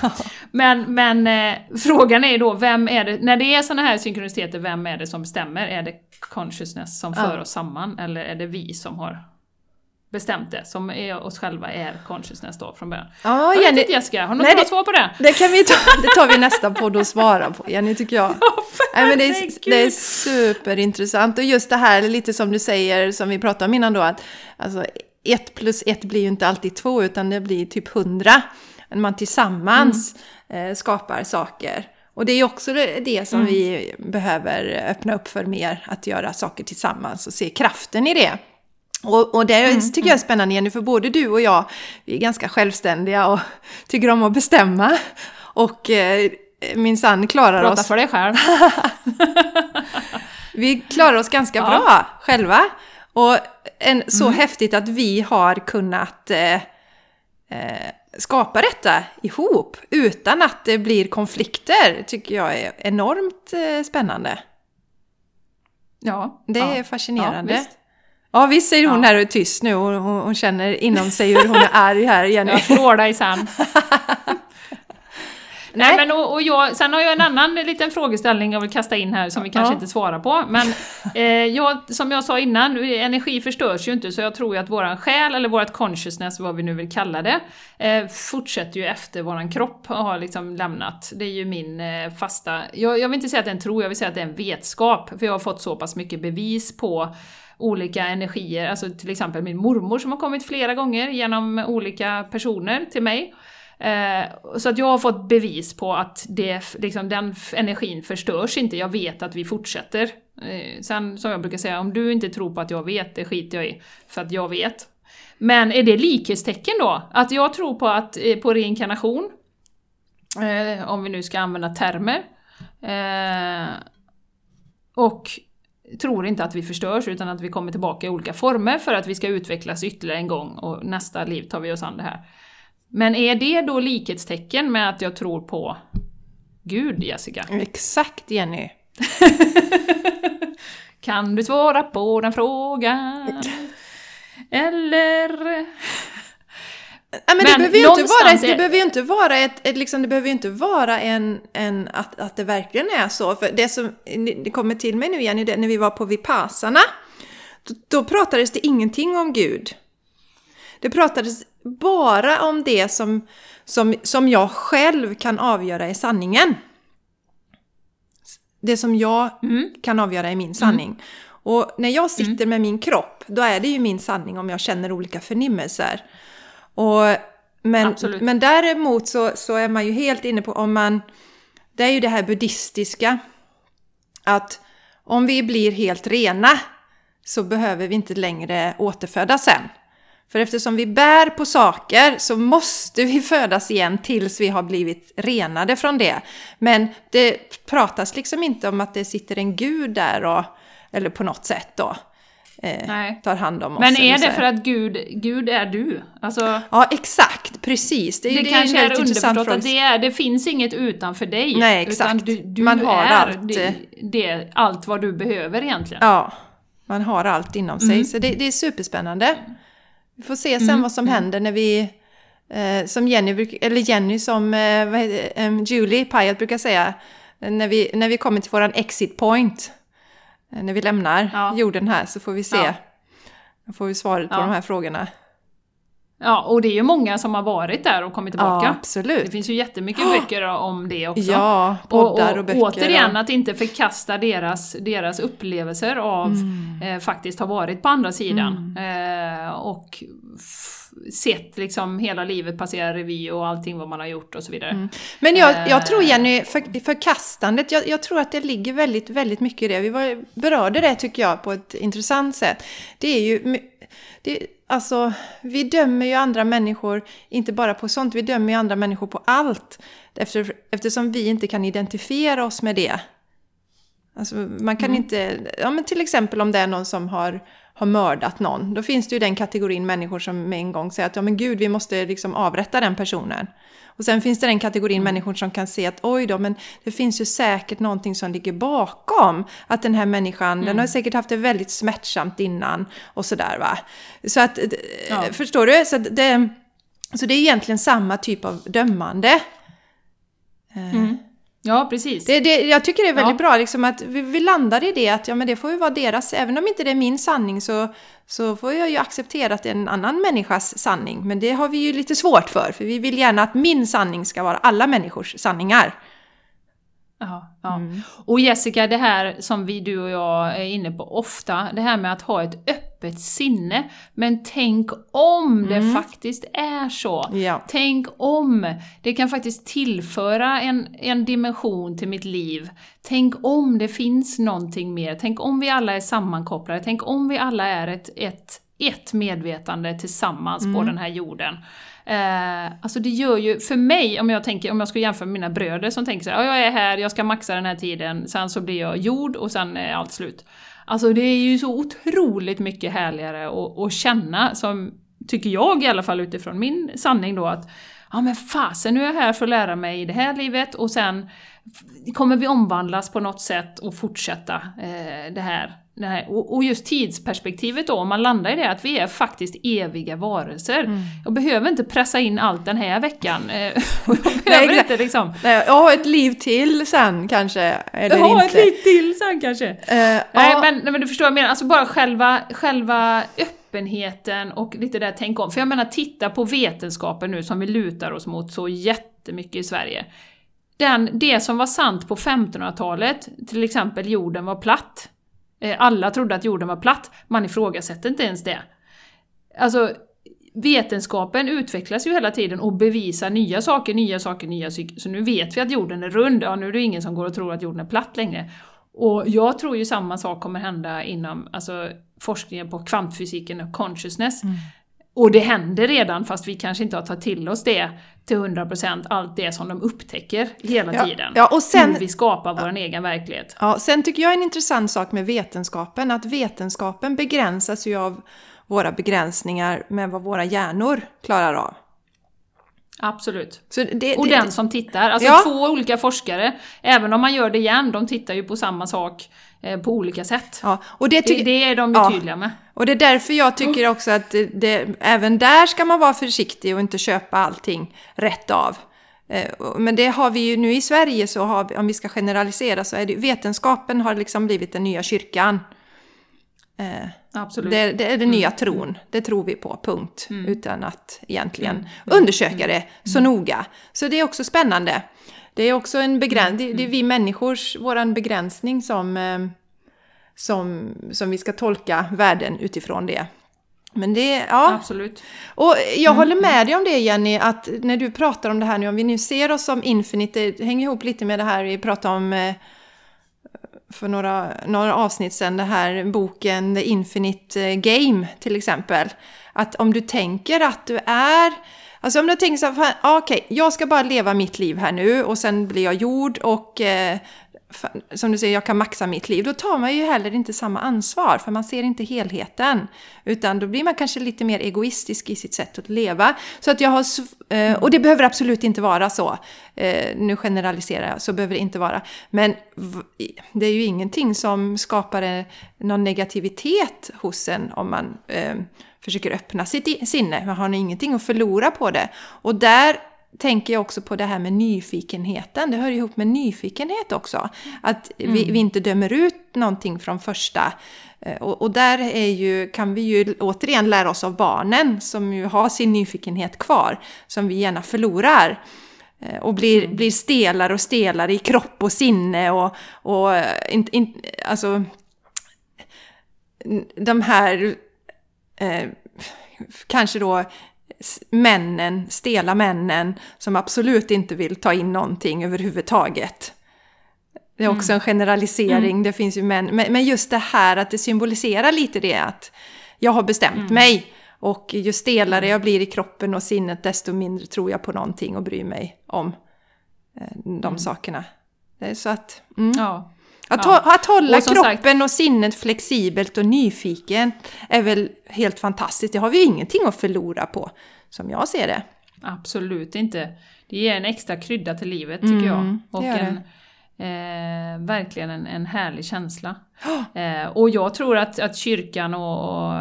Men, men eh, frågan är ju då, vem är det, när det är såna här synkroniciteter, vem är det som bestämmer? Är det consciousness som för oss samman eller är det vi som har bestämt det? Som är oss själva är consciousness då från början. Ja, Jag vet Jenny, inte Jessica, har du något bra svar på det? det kan vi ta, det tar vi nästa podd och svara på, Jenny, tycker jag. [laughs] Nej, men det, är, det är superintressant. Och just det här, lite som du säger, som vi pratade om innan då, att alltså, ett plus ett blir ju inte alltid två, utan det blir typ hundra. När man tillsammans eh, skapar saker. Och det är ju också det, det som vi behöver öppna upp för mer, att göra saker tillsammans och se kraften i det. Och, och det tycker jag är spännande Jenny, för både du och jag, vi är ganska självständiga och [laughs] tycker om att bestämma. Och eh, min son klarar Prata oss för dig själv. [laughs] vi klarar oss ganska Ja. bra själva. Och en, så Mm. häftigt att vi har kunnat eh, eh, skapa detta ihop utan att det blir konflikter tycker jag är enormt eh, spännande. Ja. Det ja. är fascinerande. Ja. Ja, visst säger hon Ja. här och är tyst nu och hon, hon känner inom sig hur hon är arg här, [laughs] Jenny. Jag slår dig sen. Nej, men och, och jag, sen har jag en annan liten frågeställning jag vill kasta in här som vi kanske Ja. inte svarar på. Men [laughs] eh, jag, som jag sa innan, energi förstörs ju inte så jag tror ju att våran själ, eller vårt consciousness, vad vi nu vill kalla det, eh, fortsätter ju efter våran kropp har liksom lämnat. Det är ju min eh, fasta... Jag, jag vill inte säga att det är en tro, jag vill säga att det är en vetskap. För jag har fått så pass mycket bevis på olika energier, alltså till exempel min mormor som har kommit flera gånger genom olika personer till mig. Eh, så att jag har fått bevis på att det, liksom, den energin förstörs inte, jag vet att vi fortsätter. Eh, sen som jag brukar säga, om du inte tror på att jag vet, det skiter jag i, för att jag vet. Men är det likhetstecken då? Att jag tror på, att, eh, på reinkarnation, eh, om vi nu ska använda termer, eh, och tror inte att vi förstörs utan att vi kommer tillbaka i olika former för att vi ska utvecklas ytterligare en gång och nästa liv tar vi oss an det här. Men är det då likhetstecken med att jag tror på Gud, Jessica? Exakt Jenny. [laughs] Kan du svara på den frågan? Eller? Ja, men, det Men behöver ju inte vara, det behöver inte vara ett, ett liksom, det behöver inte vara en, en att, att det verkligen är så. För det som det kommer till mig nu Jenny, det, när vi var på Vipassana, då, då pratades det ingenting om Gud. Det pratades bara om det som, som, som jag själv kan avgöra är sanningen. Det som jag Mm. kan avgöra är min sanning. Och när jag sitter med min kropp, då är det ju min sanning om jag känner olika förnimmelser. Och, men, Absolut. men däremot så, så är man ju helt inne på om man... Det är ju det här buddhistiska. Att om vi blir helt rena så behöver vi inte längre återfödas sen. För eftersom vi bär på saker så måste vi födas igen tills vi har blivit renade från det. Men det pratas liksom inte om att det sitter en gud där och, eller på något sätt då eh, tar hand om oss. Men är det för att Gud, Gud är du? Alltså, Ja, exakt. Precis. Det, är- det, det är kanske är intressant underförstått att det, är, det finns inget utanför dig. Nej, exakt. Utan du, du Man har är allt, det, det, allt vad du behöver egentligen. Ja, man har allt inom sig. Mm. Så det, det är superspännande. Vi får se sen vad som händer när vi... Eh, som Jenny, eller Jenny som eh, heter, em, Julie Pyatt brukar säga. När vi, när vi kommer till våran exit point. eh, När vi lämnar Ja. jorden här så får vi se. Ja. Då får vi svaret på Ja. de här frågorna. Ja, och det är ju många som har varit där och kommit tillbaka. Ja, Det absolut. finns ju jättemycket [gasps] böcker om det också. Ja, poddar och, böcker. Återigen, och, att inte förkasta deras, deras upplevelser av Mm. eh, faktiskt ha varit på andra sidan. Eh, och sett liksom hela livet passera revy och allting vad man har gjort och så vidare. Mm. Men jag, jag tror Eh. Jenny, för, förkastandet, jag, jag tror att det ligger väldigt, väldigt mycket i det. Vi var, berörde det tycker jag på ett intressant sätt. Det är ju, det, alltså, vi dömer ju andra människor, inte bara på sånt, vi dömer ju andra människor på allt. Efter, eftersom vi inte kan identifiera oss med det. Alltså, man kan inte, ja men till exempel om det är någon som har, har mördat någon, då finns det ju den kategorin människor som med en gång säger att ja men gud, vi måste liksom avrätta den personen. Och sen finns det den kategorin människor som kan se att oj då, men det finns ju säkert någonting som ligger bakom. Att den här människan, den har säkert haft det väldigt smärtsamt innan och sådär va. Så att, eh, Ja. förstår du? Så, det, så det är egentligen samma typ av dömande. Ja, precis. Det, det, jag tycker det är väldigt Ja. bra liksom att vi, vi landar i det att ja, men det får ju vara deras, även om inte det är min sanning så, så får jag ju acceptera att det är en annan människas sanning. Men det har vi ju lite svårt för, för vi vill gärna att min sanning ska vara alla människors sanningar. Ja, ja. Mm. Och Jessica, det här som vi, du och jag är inne på ofta, det här med att ha ett öppet sinne. Men tänk om det faktiskt är så. Mm. Ja. Tänk om det kan faktiskt tillföra en, en dimension till mitt liv. Tänk om det finns någonting mer. Tänk om vi alla är sammankopplade. Tänk om vi alla är ett, ett, ett medvetande tillsammans Mm. på den här jorden. Eh, alltså det gör ju, för mig, om jag, tänker, om jag skulle jämföra med mina bröder som tänker så här, "Ja, jag är här, jag ska maxa den här tiden, sen så blir jag jord och sen är allt slut. Alltså det är ju så otroligt mycket härligare att, att känna, som tycker jag i alla fall utifrån min sanning då, att ja men fasen, nu är jag här för att lära mig i det här livet och sen kommer vi omvandlas på något sätt och fortsätta eh, det här det här, och, just tidsperspektivet då, om man landar i det, att vi är faktiskt eviga varelser. Mm. Jag behöver inte pressa in allt den här veckan. eh, [laughs] jag behöver Nej, inte liksom... Nej, jag har ett liv till sen kanske, eller Ja, inte. ett liv till sen kanske. Eh, Nej, ja, men, nej, men du förstår vad jag menar. Alltså bara själva, själva öppenheten och lite där tänk om. För jag menar, titta på vetenskapen nu som vi lutar oss mot så jättemycket i Sverige. Den, det som var sant på 1500-talet, till exempel jorden var platt. Eh, Alla trodde att jorden var platt, man ifrågasätter inte ens det. Alltså, vetenskapen utvecklas ju hela tiden och bevisar nya saker, nya saker, nya saker. Så nu vet vi att jorden är rund, ja nu är det ingen som går och tror att jorden är platt längre. Och jag tror ju samma sak kommer hända inom alltså, forskningen på kvantfysiken och consciousness. Och det händer redan fast vi kanske inte har tagit till oss det till 100% allt det som de upptäcker hela Ja, tiden. ja, och sen- Hur vi skapar vår egen verklighet. Ja, sen tycker jag en intressant sak med vetenskapen, att vetenskapen begränsas ju av våra begränsningar med vad våra hjärnor klarar av. Absolut. Det, Och det, den som tittar, alltså Ja. två olika forskare, även om man gör det igen, de tittar ju på samma sak på olika sätt. ja, och det, Det, det är de Ja. tydliga med. och det är därför jag tycker också att det, även där ska man vara försiktig och inte köpa allting rätt av. Eh, Men det har vi ju nu i Sverige, så har vi, om vi ska generalisera, så är det vetenskapen har liksom blivit den nya kyrkan. Absolut. Det, det är den nya Mm. tron, det tror vi på, punkt. Utan att egentligen undersöka det så Mm. noga. Så det är också spännande. Det är också en begränsning, det, Mm. är vi människors, våran begränsning som, eh, som, som vi ska tolka världen utifrån det. Men det, ja. Absolut. Och jag Mm, håller med dig om det Jenny, att när du pratar om det här nu, om vi nu ser oss som Infinite, det hänger ihop lite med det här vi pratade om eh, för några, några avsnitt sedan, den här boken The Infinite eh, Game till exempel. Att om du tänker att du är, alltså om du tänker så här, okej, okay, ah, okej, jag ska bara leva mitt liv här nu och sen blir jag gjord och eh, som du säger, jag kan maxa mitt liv. Då tar man ju heller inte samma ansvar för man ser inte helheten. Utan då blir man kanske lite mer egoistisk i sitt sätt att leva. Så att jag har, eh, och det behöver absolut inte vara så. Eh, nu generaliserar jag, så behöver det inte vara. Men det är ju ingenting som skapar någon negativitet hos en om man eh, försöker öppna sitt sinne. Man har ingenting att förlora på det. Och där tänker jag också på det här med nyfikenheten. Det hör ihop med nyfikenhet också. Att vi, vi inte dömer ut någonting från första. Eh, Och, och där är ju, kan vi ju återigen lära oss av barnen som ju har sin nyfikenhet kvar. Som vi gärna förlorar. Eh, Och blir, blir stelare och stelare i kropp och sinne och, och eh, in, in, alltså de här eh, kanske då männen, stela männen som absolut inte vill ta in någonting överhuvudtaget. Det är också en generalisering, det finns ju män, men, men just det här att det symboliserar lite det att jag har bestämt mig och ju stelare jag blir i kroppen och sinnet desto mindre tror jag på någonting och bryr mig om eh, de sakerna. Det är så att... Mm. Ja. Att, Ja. att hålla Och kroppen och sinnet flexibelt och nyfiken är väl helt fantastiskt. Det har vi ju ingenting att förlora på, som jag ser det. Absolut inte. Det ger en extra krydda till livet tycker jag. Mm, det Och en, eh, verkligen en, en härlig känsla. Eh, och jag tror att, att kyrkan och, och,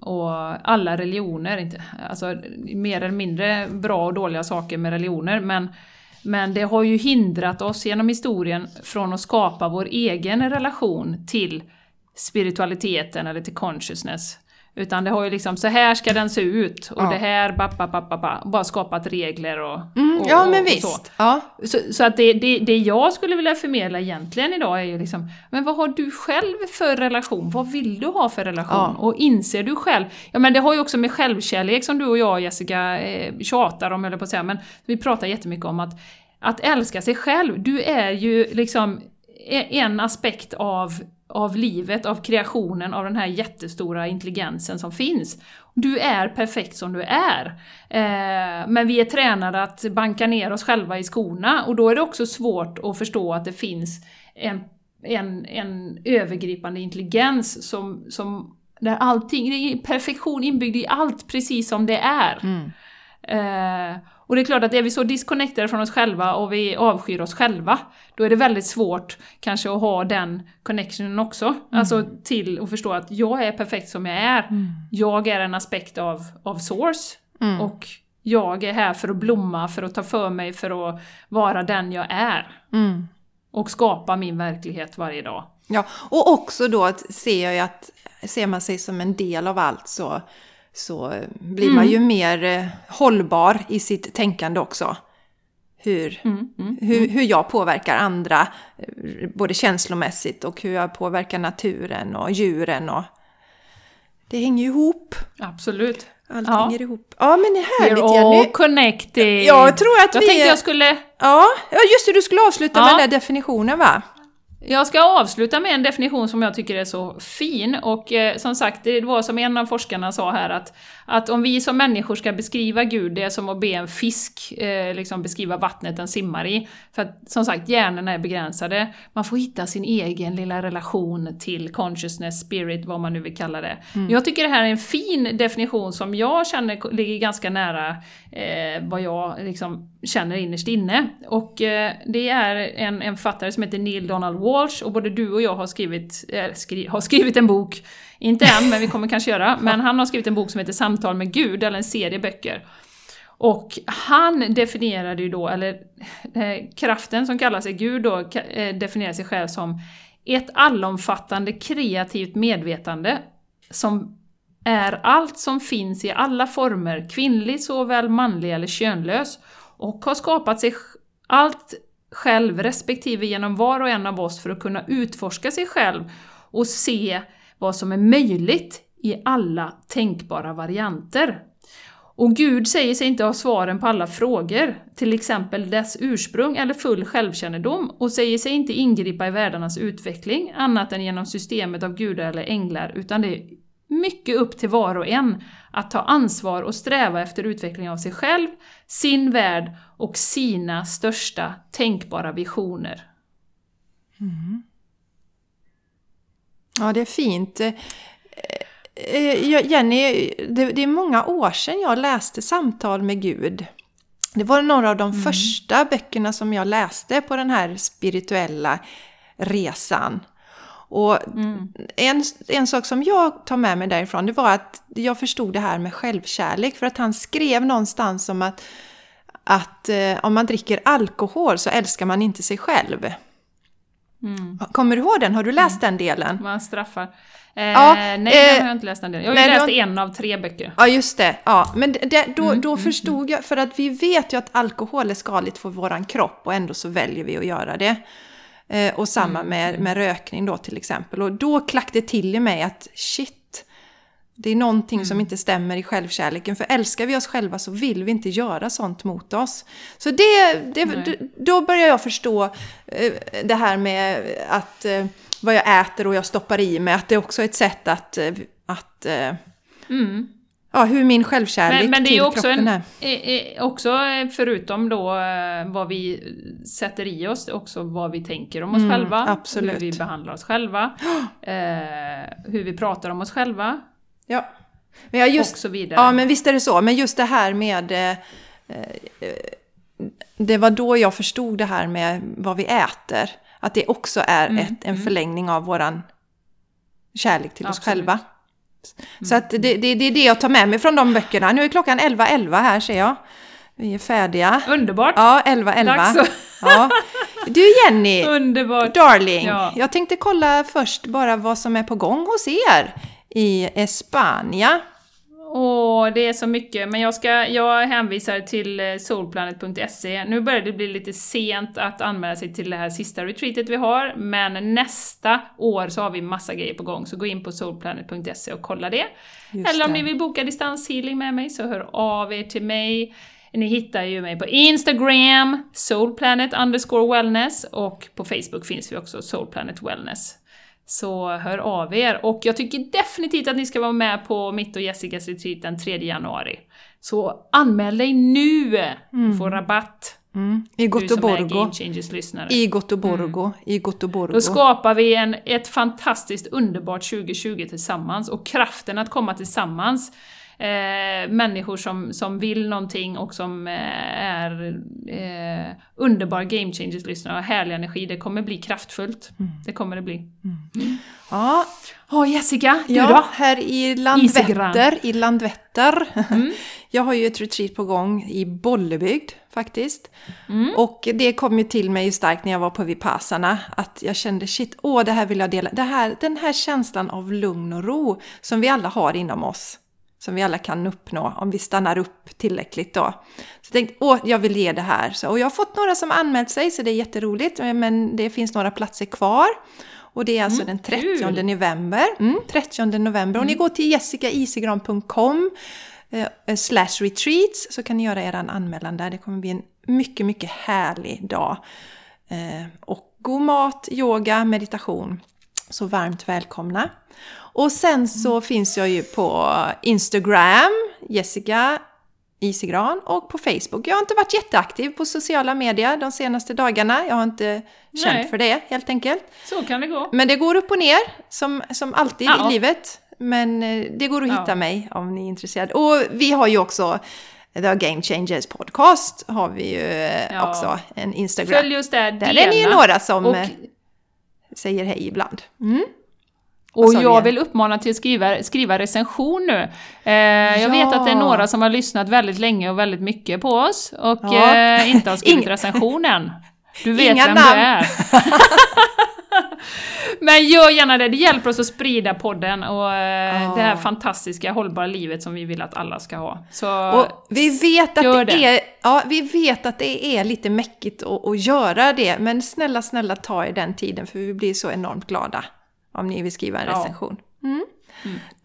och alla religioner, inte, alltså mer eller mindre bra och dåliga saker med religioner, men, men det har ju hindrat oss genom historien från att skapa vår egen relation till spiritualiteten eller till consciousness. Utan det har ju liksom, så här ska den se ut och Ja. det här, ba, ba, ba, ba, ba, bara skapat regler och, Mm, och ja, men och så. visst. Ja. Så, så att det, det, det jag skulle vilja förmedla egentligen idag är ju liksom, men vad har du själv för relation? Vad vill du ha för relation? Ja. Och inser du själv? Ja men det har ju också med självkärlek som du och jag Jessica eh, tjatar om, eller på att säga, men vi pratar jättemycket om att, att älska sig själv. Du är ju liksom e- en aspekt av av livet, av kreationen, av den här jättestora intelligensen som finns. Du är perfekt som du är. Eh, men vi är tränade att banka ner oss själva i skorna och då är det också svårt att förstå att det finns en, en, en övergripande intelligens som, som där allting, det är perfektion inbyggd i allt precis som det är. Eh, och det är klart att är vi så disconnectade från oss själva och vi avskyr oss själva, då är det väldigt svårt kanske att ha den connectionen också. Mm. Alltså till att förstå att jag är perfekt som jag är. Mm. Jag är en aspekt av, av source. Mm. Och jag är här för att blomma, för att ta för mig, för att vara den jag är. Mm. Och skapa min verklighet varje dag. Ja, och också då ser jag att ser man sig som en del av allt så, så blir mm. man ju mer eh, hållbar i sitt tänkande också. Hur, mm, mm, hur, mm. hur jag påverkar andra, eh, både känslomässigt och hur jag påverkar naturen och djuren. Och det hänger ju ihop. Absolut. Allt ja. hänger ihop. Ja men det är härligt We're Jenny. all connected. Jag tror att jag vi... tänkte jag skulle... Ja, just det, du skulle avsluta ja. med den där definitionen va? Jag ska avsluta med en definition som jag tycker är så fin. Och eh, som sagt, det var som en av forskarna sa här att, att om vi som människor ska beskriva Gud, det är som att be en fisk eh, liksom beskriva vattnet den simmar i. För att som sagt, hjärnorna är begränsade. Man får hitta sin egen lilla relation till consciousness, spirit, vad man nu vill kalla det. Mm. Jag tycker det här är en fin definition som jag känner ligger ganska nära eh, vad jag liksom känner innerst inne. Och eh, det är en, en författare som heter Neil Donald Walsh och både du och jag har skrivit, äh, skri har skrivit en bok, inte än men vi kommer kanske göra, men han har skrivit en bok som heter Samtal med Gud, eller en serie böcker. Och han definierade ju då, eller eh, kraften som kallar sig Gud då, eh, definierar sig själv som ett allomfattande kreativt medvetande som är allt som finns i alla former, kvinnlig såväl manlig eller könlös, och har skapat sig allt själv respektive genom var och en av oss för att kunna utforska sig själv och se vad som är möjligt i alla tänkbara varianter. Och Gud säger sig inte ha svaren på alla frågor, till exempel dess ursprung eller full självkännedom, och säger sig inte ingripa i världarnas utveckling annat än genom systemet av gudar eller änglar, utan det är mycket upp till var och en att ta ansvar och sträva efter utveckling av sig själv, sin värld och sina största tänkbara visioner. Mm. Ja, det är fint. Eh, eh, Jenny, det är många år sedan jag läste Samtal med Gud. Det var några av de mm. första böckerna som jag läste på den här spirituella resan. Och mm. en, en sak som jag tar med mig därifrån, det var att jag förstod det här med självkärlek. För att han skrev någonstans om att, att eh, om man dricker alkohol så älskar man inte sig själv. Mm. Kommer du ihåg den? Har du läst mm. den delen? Man straffar. Eh, ja, nej, eh, den har jag inte läst den delen. Jag har ju läst då, en av tre böcker. Ja, just det. Ja, men det, då, mm, då mm, förstod mm. jag, för att vi vet ju att alkohol är skadligt för våran kropp och ändå så väljer vi att göra det. Eh, och samma mm. med, med rökning då till exempel. Och då klack det till i mig att shit, det är någonting mm. som inte stämmer i självkärleken. För älskar vi oss själva så vill vi inte göra sånt mot oss. Så det, det då börjar jag förstå eh, det här med att eh, vad jag äter och jag stoppar i mig, att det också är ett sätt att, att mm ja, hur min självkärlek men, men det är till också kroppen en, är. Också förutom då eh, vad vi sätter i oss, också vad vi tänker om oss mm, själva, absolut. hur vi behandlar oss själva, [gasps] eh, hur vi pratar om oss själva. Ja. Men jag just, och så vidare. Ja, men visst är det så. Men just det här med... Eh, eh, det var då jag förstod det här med vad vi äter. Att det också är mm, ett, en mm. förlängning av våran kärlek till Absolut. oss själva. Mm. Så att det, det, det, är det jag tar med mig från de böckerna. Nu är klockan 11.11 .11 här ser jag. Vi är färdiga. Underbart! Ja, 11.11. [laughs] Ja. Du Jenny! Underbart! Darling! Ja. Jag tänkte kolla först bara vad som är på gång hos er i Espanja. Åh, det är så mycket. Men jag, ska, jag hänvisar till eh, solplanet.se. Nu börjar det bli lite sent att anmäla sig till det här sista retreatet vi har, men nästa år så har vi massa grejer på gång, så gå in på solplanet.se och kolla det. Just Eller om det. ni vill boka distanshealing med mig, så hör av er till mig. Ni hittar ju mig på Instagram, soulplanet underscore wellness, och på Facebook finns vi också, soulplanet wellness. Så hör av er. Och jag tycker definitivt att ni ska vara med på mitt och Jessicas retreat den 3 januari. Så anmäl dig nu! Mm. Få rabatt. Mm. I Göteborgo. I Göteborgo. Mm. I Göteborgo. Då skapar vi en, ett fantastiskt underbart 2020 tillsammans och kraften att komma tillsammans eh, människor som, som vill någonting och som eh, är eh, underbara game changers-lyssnare och härlig energi. Det kommer bli kraftfullt. Mm. Det kommer det bli. Ja, Ja, Jessica, du ja då? här i. Landvetter, i Landvetter. Mm. [laughs] Jag har ju ett retreat på gång i Bollebygd faktiskt. Mm. Och det kom ju till mig starkt när jag var på Vipassana att jag kände shit, åh det här vill jag dela. Det här, den här känslan av lugn och ro som vi alla har inom oss. Som vi alla kan uppnå om vi stannar upp tillräckligt då. Så jag tänkte, åh jag vill ge det här. Så, och jag har fått några som anmält sig så det är jätteroligt. Men det finns några platser kvar. Och det är alltså den 30 Mm, kul. november. Mm, 30 november. Om ni går till jessicaisigran.com eh, slash retreats så kan ni göra er anmälan där. Det kommer bli en mycket, mycket härlig dag. Eh, och god mat, yoga, meditation. Så varmt välkomna. Och sen så finns jag ju på Instagram, Jessica Isigran och på Facebook. Jag har inte varit jätteaktiv på sociala medier de senaste dagarna. Jag har inte känt Nej. för det helt enkelt. Så kan det gå. Men det går upp och ner, som, som alltid Ja. i livet. Men eh, det går att hitta Ja. mig om ni är intresserade. Och vi har ju också The Game Changers Podcast, har vi ju eh, Ja. också, en Instagram. Följ oss där, Där är ni ju några som Och, eh, säger hej ibland. Mm. och jag vill uppmana till att skriva, skriva recension nu. Eh, jag vet Ja. att det är några som har lyssnat väldigt länge och väldigt mycket på oss och Ja. eh, inte har skrivit Ing- recensionen. Du [laughs] vet Inga vem namn. du är. [laughs] Men gör gärna det, det hjälper oss att sprida podden och Ja. det här fantastiska hållbara livet som vi vill att alla ska ha. Så Och vi vet att det. Är, ja, vi vet att det är lite mäckigt att, att göra det, men snälla, snälla ta er den tiden för vi blir så enormt glada om ni vill skriva en Ja. recension. Mm.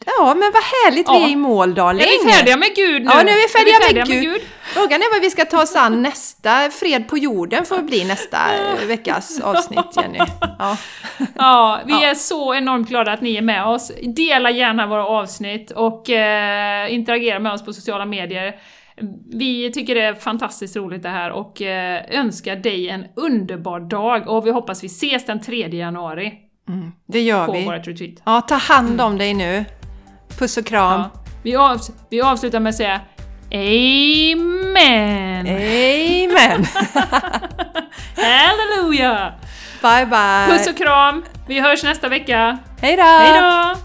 Ja, men vad härligt vi Ja. är i mål, darling! är vi färdiga med Gud nu? Ja, nu är vi färdiga, med, med Gud. Frågan är vad vi ska ta oss an nästa. Fred på jorden får bli nästa [laughs] veckas avsnitt, Jenny. Ja. [laughs] Ja, vi är så enormt glada att ni är med oss. Dela gärna våra avsnitt och eh, interagera med oss på sociala medier. Vi tycker det är fantastiskt roligt det här och eh, önskar dig en underbar dag och vi hoppas vi ses den 3 januari Mm, det gör på vi. vårt retreat. Ja, ta hand om dig nu. Puss och kram. Ja. Vi, avs- vi avslutar med att säga Amen! Amen! [laughs] Halleluja! bye, bye! Puss och kram! Vi hörs nästa vecka. Hej då!